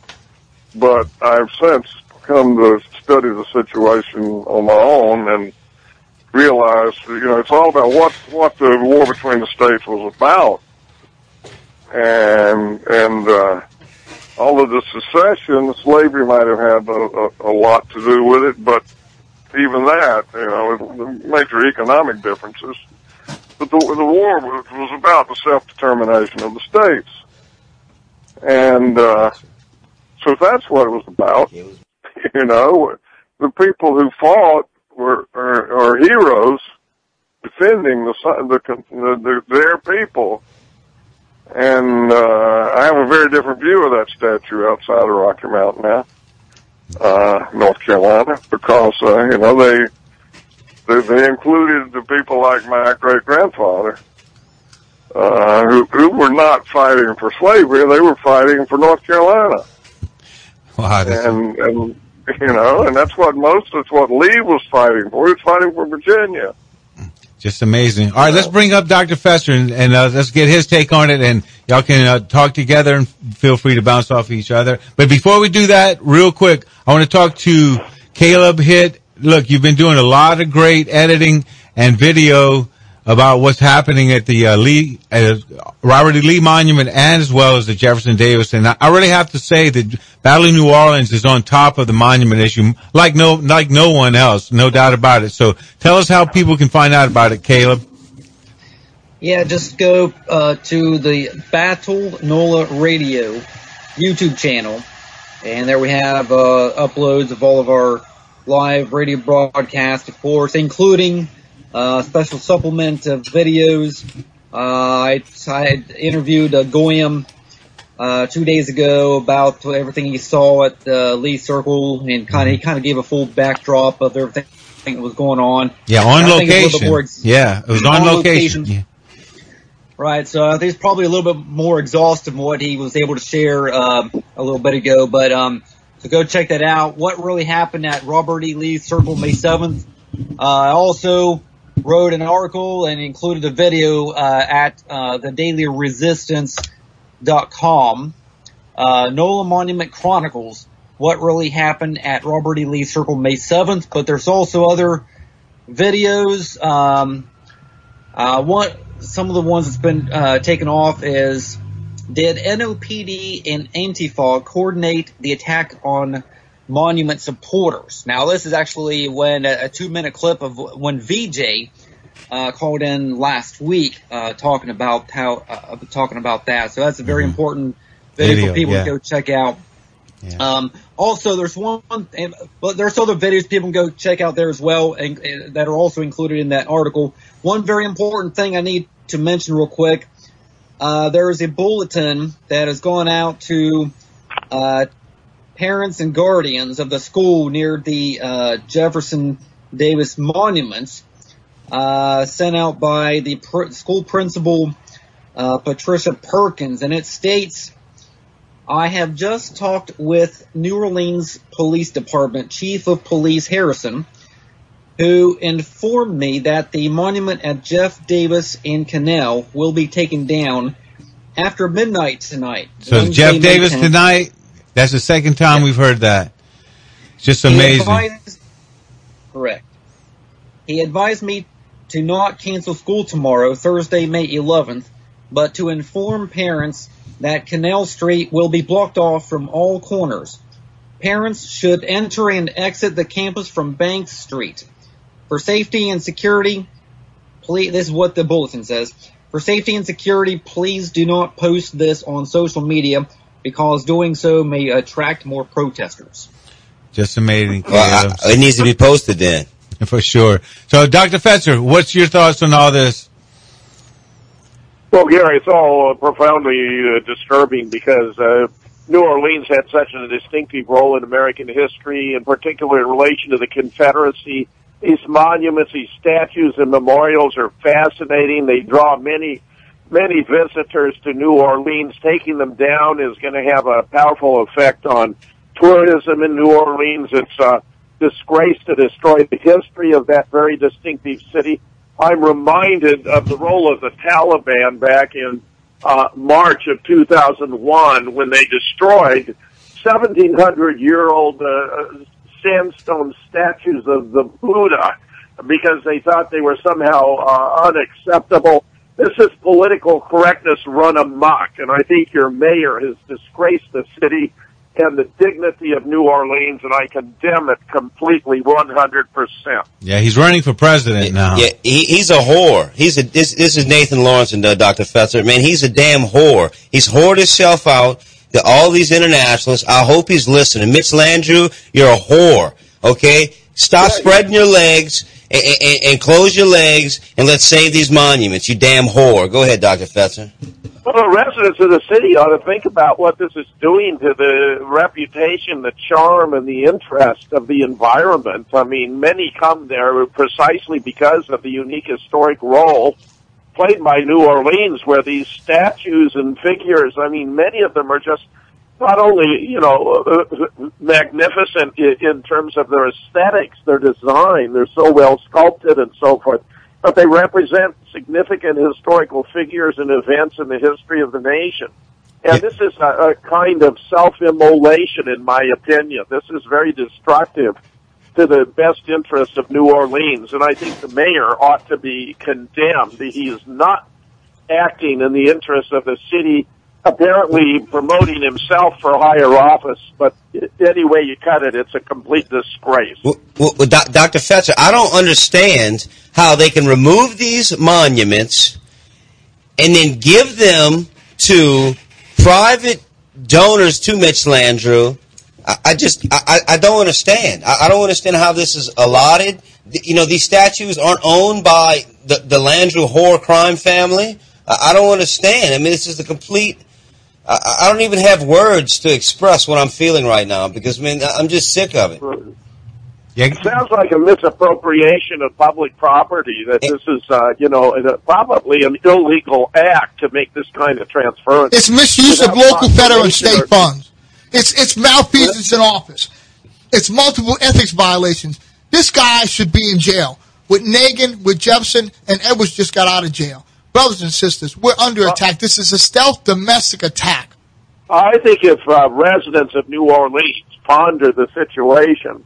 But I've since come to study the situation on my own and realized, you know, it's all about what what the war between the states was about, and and uh, all of the secession, slavery might have had a, a, a lot to do with it, but even that, you know, the major economic differences. But the, the war was, was about the self-determination of the states. And, uh, so that's what it was about, you know, the people who fought were, are, are heroes defending the, the, the, the their people. And, uh, I have a very different view of that statue outside of Rocky Mountain now, uh, North Carolina, because, uh, you know, they, they, they included the people like my great grandfather uh, who, who were not fighting for slavery; they were fighting for North Carolina. Wow, and and you know, and that's what most that's what Lee was fighting for. He was fighting for Virginia. just amazing. All right, let's bring up Dr. Fetzer and, and uh, let's get his take on it, and y'all can uh, talk together and feel free to bounce off each other. But before we do that, real quick, I want to talk to Caleb Hitt. Look, you've been doing a lot of great editing and video about what's happening at the uh, Lee, uh, Robert E. Lee Monument and as well as the Jefferson Davis. And I, really have to say that Battle of New Orleans is on top of the monument issue like no, like no one else, no doubt about it. So tell us how people can find out about it, Caleb. Yeah, just go uh, to the Battle NOLA Radio YouTube channel, and there we have uh, uploads of all of our live radio broadcasts, of course, including uh, special supplement of videos. Uh, I, I interviewed uh, Goyim uh, two days ago about everything he saw at the Lee Circle, and kind of he kind of gave a full backdrop of everything that was going on. Yeah, on I think it's a little bit location. more ex- yeah, it was on, location. Yeah. Right, so I think it's probably a little bit more exhaustive than what he was able to share um, a little bit ago. But um, so go check that out. What really happened at Robert E. Lee Circle May seventh? Uh, also wrote an article and included a video uh, at uh, the Daily Resistance.com. Uh, NOLA Monument Chronicles. What really happened at Robert E. Lee Circle May seventh? But there's also other videos. Um, uh, one, some of the ones that's been uh, taken off is did NOPD and Antifa coordinate the attack on monument supporters? Now, this is actually when a, a two-minute clip of when VJ uh, called in last week uh, talking about how uh, talking about that. So that's a very important video, Video, for people yeah. to go check out. Um, also, there's one, and- but there's other videos people can go check out there as well, and, and that are also included in that article. One very important thing I need to mention real quick: uh, there is a bulletin that has gone out to uh, parents and guardians of the school near the uh, Jefferson Davis monuments, uh, sent out by the pr- school principal uh, Patricia Perkins, and it states. I have just talked with New Orleans Police Department Chief of Police Harrison, who informed me that the monument at Jeff Davis and Canal will be taken down after midnight tonight. So Wednesday, Jeff Davis 10th. tonight. That's the second time we've heard that. It's just He amazing. advised- correct. He advised me to not cancel school tomorrow, Thursday, May 11th, but to inform parents that Canal Street will be blocked off from all corners. Parents should enter and exit the campus from Banks Street. For safety and security, please, this is what the bulletin says. For safety and security, please do not post this on social media because doing so may attract more protesters. Just amazing. Well, I- it needs to be posted then. For sure. So, Dr. Fetzer, what's your thoughts on all this? Well, Gary, it's all uh, profoundly uh, disturbing because uh, New Orleans had such a distinctive role in American history, in particular in relation to the Confederacy. These monuments, these statues and memorials are fascinating. They draw many, many visitors to New Orleans. Taking them down is going to have a powerful effect on tourism in New Orleans. It's a disgrace to destroy the history of that very distinctive city. I'm reminded of the role of the Taliban back in uh, March of 2001 when they destroyed 1700 year old uh, sandstone statues of the Buddha because they thought they were somehow uh, unacceptable. This is political correctness run amok, and I think your mayor has disgraced the city and the dignity of New Orleans, and I condemn it completely, 100%. Yeah, he's running for president now. Yeah, he, he's a whore. He's a this. This is Nathan Lawrence and uh, Dr. Fetzer. Man, he's a damn whore. He's whored himself out to all these internationalists. I hope he's listening. Mitch Landrieu, you're a whore. Okay, stop spreading your legs and, and, and close your legs and let's save these monuments. You damn whore. Go ahead, Dr. Fetzer. Well, the residents of the city ought to think about what this is doing to the reputation, the charm, and the interest of the environment. I mean, many come there precisely because of the unique historic role played by New Orleans where these statues and figures, I mean, many of them are just not only, you know, magnificent in, terms of their aesthetics, their design, they're so well sculpted and so forth, but they represent significant historical figures and events in the history of the nation. And this is a, a kind of self-immolation, in my opinion. This is very destructive to the best interest of New Orleans, and I think the mayor ought to be condemned. He is not acting in the interest of the city, apparently promoting himself for higher office, but any way you cut it, it's a complete disgrace. Well, well, Dr. Fetzer, I don't understand how they can remove these monuments and then give them to private donors to Mitch Landrieu. I, just, I, I don't understand. I, I don't understand how this is allotted. You know, these statues aren't owned by the, the Landrieu whore crime family. I, I don't understand. I mean, this is the complete. I, I don't even have words to express what I'm feeling right now because, man, I'm just sick of it. It sounds like a misappropriation of public property. That this is, uh, you know, probably an illegal act to make this kind of transference. It's misuse of local, federal, and state or- funds. It's it's malfeasance in office. It's multiple ethics violations. This guy should be in jail. With Nagin, with Jefferson, and Edwards just got out of jail. Brothers and sisters, we're under attack. This is a stealth domestic attack. I think if uh, residents of New Orleans ponder the situation,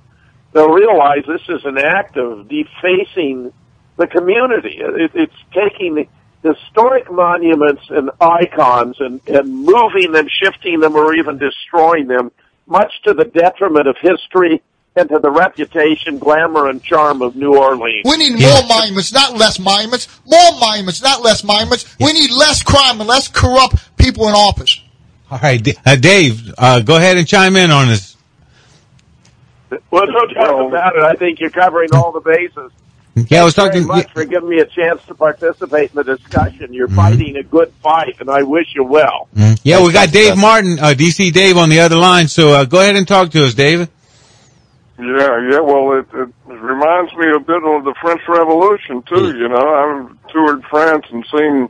they'll realize this is an act of defacing the community. It, it's taking the historic monuments and icons and, and moving them, shifting them, or even destroying them, much to the detriment of history and to the reputation, glamour, and charm of New Orleans. We need more monuments, not less monuments. More monuments, not less monuments. We need less crime and less corrupt people in office. All right, uh, Dave, uh, go ahead and chime in on this. Well, no doubt about it. I think you're covering all the bases. Yeah, I was Thanks talking. very much for giving me a chance to participate in the discussion. Mm-hmm. You're fighting a good fight, and I wish you well. Yeah, we got Dave Martin, uh, DC Dave, on the other line. So uh, go ahead and talk to us, David. Yeah, yeah. Well, it, it reminds me a bit of the French Revolution too. You know, I've toured France and seen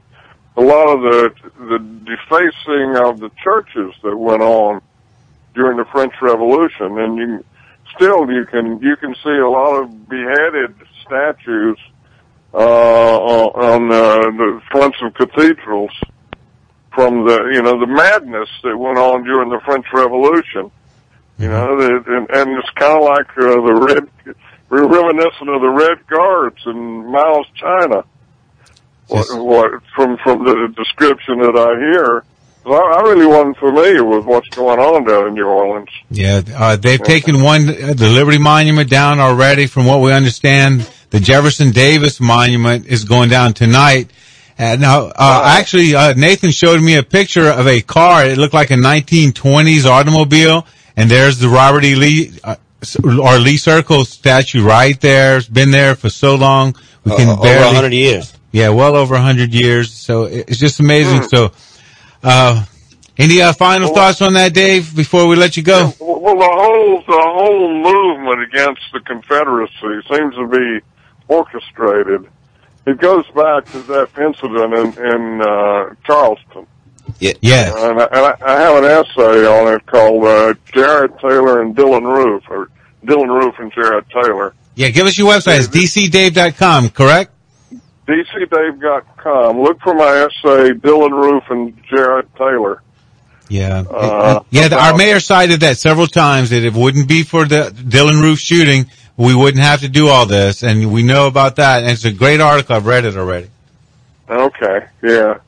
a lot of the the defacing of the churches that went on during the French Revolution, and you still you can you can see a lot of beheaded statues uh, on uh, the fronts of cathedrals from the you know the madness that went on during the French Revolution. You know, the, and, and it's kind of like uh, the red, we're reminiscent of the Red Guards in Mao's China. What, what from from the description that I hear, I, I really wasn't familiar with what's going on down in New Orleans. Yeah, uh, they've taken one, uh, the Liberty Monument down already. From what we understand, the Jefferson Davis Monument is going down tonight. And now, uh, actually, uh, Nathan showed me a picture of a car. It looked like a 1920s automobile, and there's the Robert E. Lee uh, or Lee Circle statue right there. It's been there for so long. We can Uh, over barely 100 years. Yeah, well over 100 years. So it's just amazing. So, uh, any uh, final thoughts on that, Dave, before we let you go? Well, well, the whole the whole movement against the Confederacy seems to be orchestrated. It goes back to that incident in, in uh, Charleston. Yeah. Yes. And, I, and I, I have an essay on it called uh, Jared Taylor and Dylann Roof, or Dylann Roof and Jared Taylor. Yeah, give us your website. It's dcdave.com, correct? DCDave.com. Look for my essay, Dylann Roof and Jared Taylor. Yeah. Uh, yeah, the, our mayor cited that several times that if it wouldn't be for the Dylann Roof shooting, we wouldn't have to do all this. And we know about that. And it's a great article. I've read it already. Okay, yeah.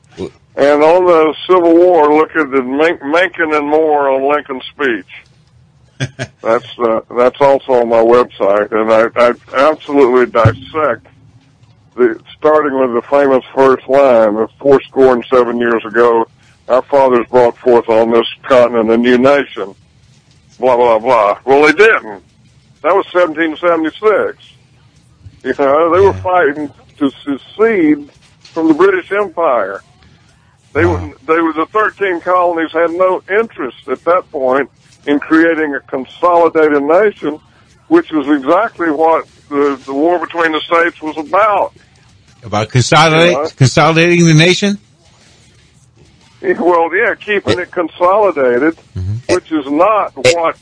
And on the Civil War, look at the Mencken and Moore on Lincoln's speech. that's uh, that's also on my website, and I, I absolutely dissect the starting with the famous first line of four score and seven years ago. Our fathers brought forth on this continent a new nation. Blah blah blah. Well, they didn't. That was 1776. You know, they were fighting to secede from the British Empire. They were, they were the 13 colonies had no interest at that point in creating a consolidated nation, which was exactly what the, the war between the states was about. About consolidate, Yeah. consolidating the nation? Well, yeah, keeping it consolidated, Mm-hmm. which is not what.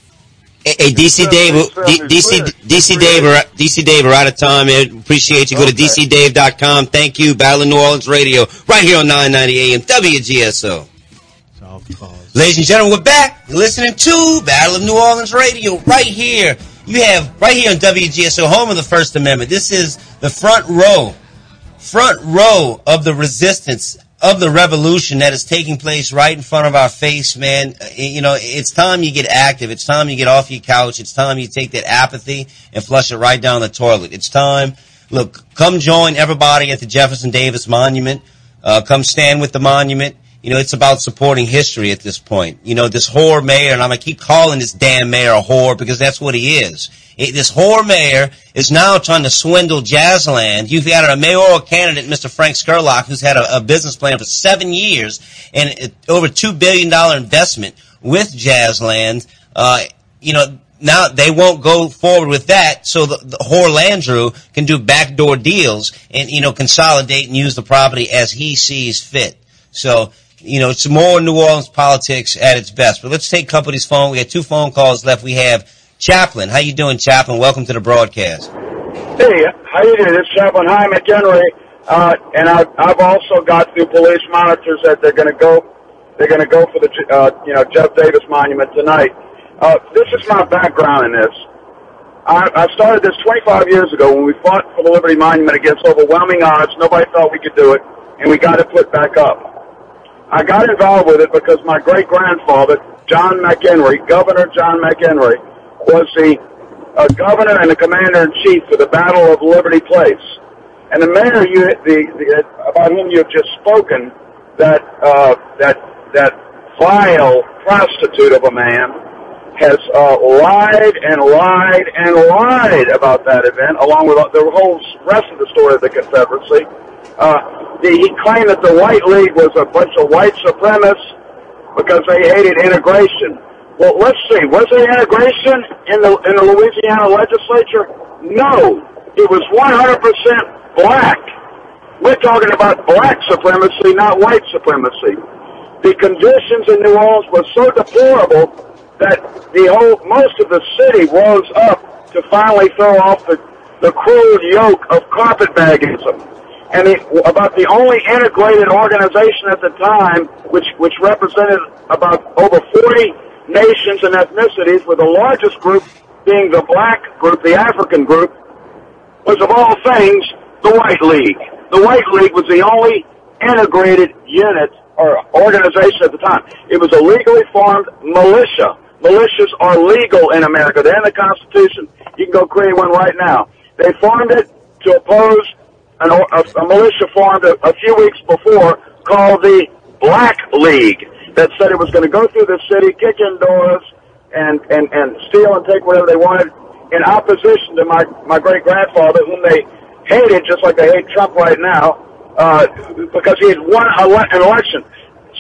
Hey, DC Dave, DC, DC Dave, DC Dave, we're out of time. Man. Appreciate you. Go to DCDave.com. Thank you. Battle of New Orleans Radio, right here on 990 AM WGSO. Ladies and gentlemen, we're back. You're listening to Battle of New Orleans Radio, right here. You have, right here on WGSO, home of the First Amendment. This is the front row, front row of the resistance of the revolution that is taking place right in front of our face, man. Uh, You know, it's time you get active. It's time you get off your couch. It's time you take that apathy and flush it right down the toilet. It's time. Look, come join everybody at the Jefferson Davis Monument. Uh, come stand with the monument. You know, it's about supporting history at this point. You know, this whore mayor, and I'm gonna keep calling this damn mayor a whore because that's what he is. It- this whore mayor is now trying to swindle Jazzland. You've got a mayoral candidate, Mr. Frank Scurlock, who's had a, a business plan for seven years and it, over two billion dollar investment with Jazzland. Uh, you know, now they won't go forward with that, so the, the whore Landrieu can do backdoor deals and you know consolidate and use the property as he sees fit. So you know, it's more New Orleans politics at its best. But let's take company's phone. We got two phone calls left. We have Chaplin. How you doing, Chaplin? Welcome to the broadcast. Hey, how you doing? It's Chaplin. Hi McEnery, uh, and I, I've also got through police monitors that they're going to go, they're going to go for the, uh, you know, Jeff Davis Monument tonight. Uh, this is my background in this. I, I started this 25 years ago when we fought for the Liberty Monument against overwhelming odds. Nobody thought we could do it, and we got it put back up. I got involved with it because my great grandfather, John McEnery, Governor John McEnery, was the uh, governor and the commander in chief for the Battle of Liberty Place. And the mayor you, the, the, about whom you have just spoken, that uh, that that vile prostitute of a man, has uh, lied and lied and lied about that event, along with the whole rest of the story of the Confederacy. Uh, he claimed that the White League was a bunch of white supremacists because they hated integration. Well, let's see. Was there integration in the in the Louisiana legislature? No, it was 100% black. We're talking about black supremacy, not white supremacy. The conditions in New Orleans were so deplorable that the whole most of the city rose up to finally throw off the the cruel yoke of carpetbaggism. And the, about the only integrated organization at the time, which which represented about over 40 nations and ethnicities, with the largest group being the black group, the African group, was of all things the White League. The White League was the only integrated unit or organization at the time. It was a legally formed militia. Militias are legal in America. They're in the Constitution. You can go create one right now. They formed it to oppose an, a, a militia formed a, a few weeks before called the Black League that said it was going to go through the city, kick in doors, and, and, and steal and take whatever they wanted in opposition to my, my great grandfather, whom they hated just like they hate Trump right now, uh, because he had won ele- an election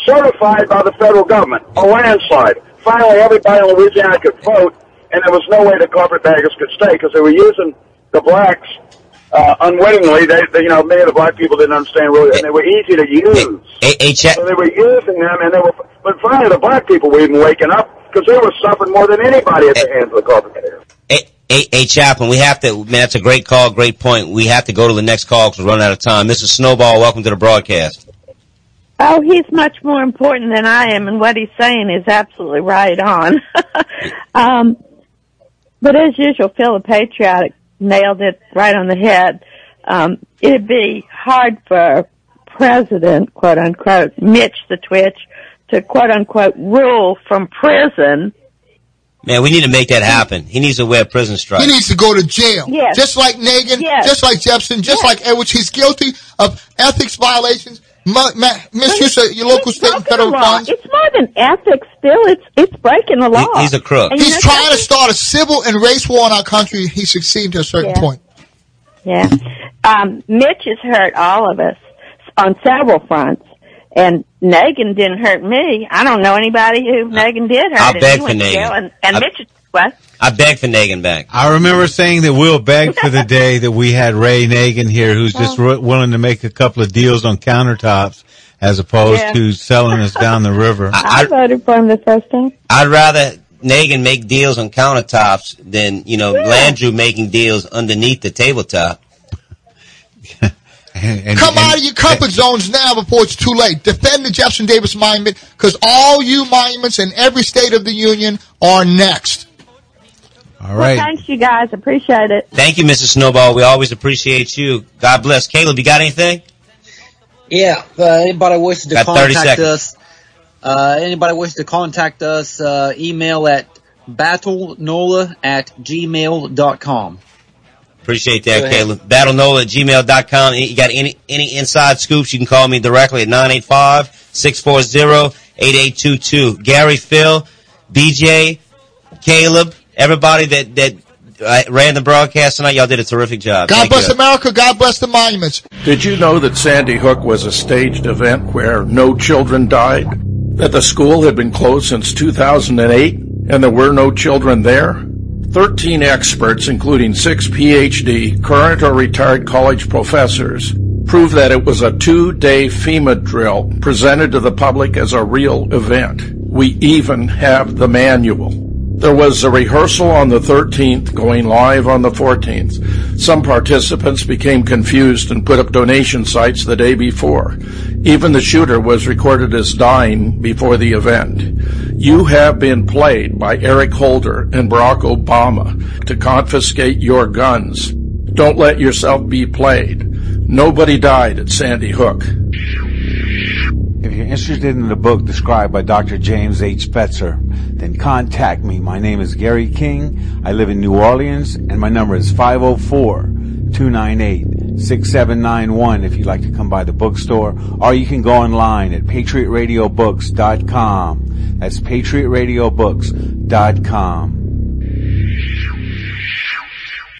certified by the federal government, a landslide. Finally, everybody in Louisiana could vote, and there was no way the carpetbaggers could stay because they were using the blacks uh, unwittingly. They, they, you know, many of the black people didn't understand really, and they were easy to use. Hey, hey, Cha- So they were using them, and they were. But finally, the black people were even waking up because they were suffering more than anybody at the hands of the carpetbaggers. Hey, hey, hey, Chaplain, we have to, man, that's a great call, great point. We have to go to the next call because we're running out of time. Mrs. Snowball, welcome to the broadcast. Oh, he's much more important than I am, and what he's saying is absolutely right on. um, but as usual, Phil the Patriotic nailed it right on the head. Um, it'd be hard for President, quote unquote, Mitch the Twitch, to quote unquote rule from prison. Man, we need to make that happen. He needs to wear prison stripes. He needs to go to jail. Yes. Just like Nagin, Yes. just like Jefferson, just like Edwards. He's guilty of ethics violations, mu- ma- misuse of your local state and federal The funds. It's more than ethics, Phil. It's it's breaking the law. he's a crook. And you He's know trying to start a civil and race war in our country. He succeeded to a certain Yeah. point. Yeah. Um, Mitch has hurt all of us on several fronts. And Nagin didn't hurt me. I don't know anybody who Nagin did hurt. I'll and beg for to jail. And, and I- Mitch, What? I beg for Nagin back. I remember saying that we'll beg for the day that we had Ray Nagin here, who's just Oh. wi- willing to make a couple of deals on countertops as opposed Yeah. to selling us down the river. I voted for him the first time. I'd rather Nagin make deals on countertops than, you know, Landrieu making deals underneath the tabletop. Come out of your comfort zones now before it's too late. Defend the Jefferson Davis Monument because all you monuments in every state of the union are next. All Well, thanks, you guys. Appreciate it. Thank you, Mrs. Snowball. We always appreciate you. God bless. Caleb, you got anything? Yeah, uh, anybody wishes to Got contact us, uh, anybody wishes to contact us, uh, email at battlenola at gmail.com. Appreciate that, ahead. Caleb. BattleNola at gmail.com. You got any, any inside scoops, you can call me directly at 985-640-8822. Gary, Phil, BJ, Caleb, everybody that, that uh, ran the broadcast tonight, y'all did a terrific job. God Thank bless you. America. God bless the monuments. Did you know that Sandy Hook was a staged event where no children died? That the school had been closed since 2008 and there were no children there? 13 experts, including six PhD, current or retired college professors, prove that it was a two-day FEMA drill presented to the public as a real event. We even have the manual. There was a rehearsal on the 13th, going live on the 14th. Some participants became confused and put up donation sites the day before. Even the shooter was recorded as dying before the event. You have been played by Eric Holder and Barack Obama to confiscate your guns. Don't let yourself be played. Nobody died at Sandy Hook. If you're interested in the book described by Dr. James H. Fetzer, then contact me. My name is Gary King. I live in New Orleans, and my number is 504-298-6791 if you'd like to come by the bookstore, or you can go online at patriotradiobooks.com. That's patriotradiobooks.com.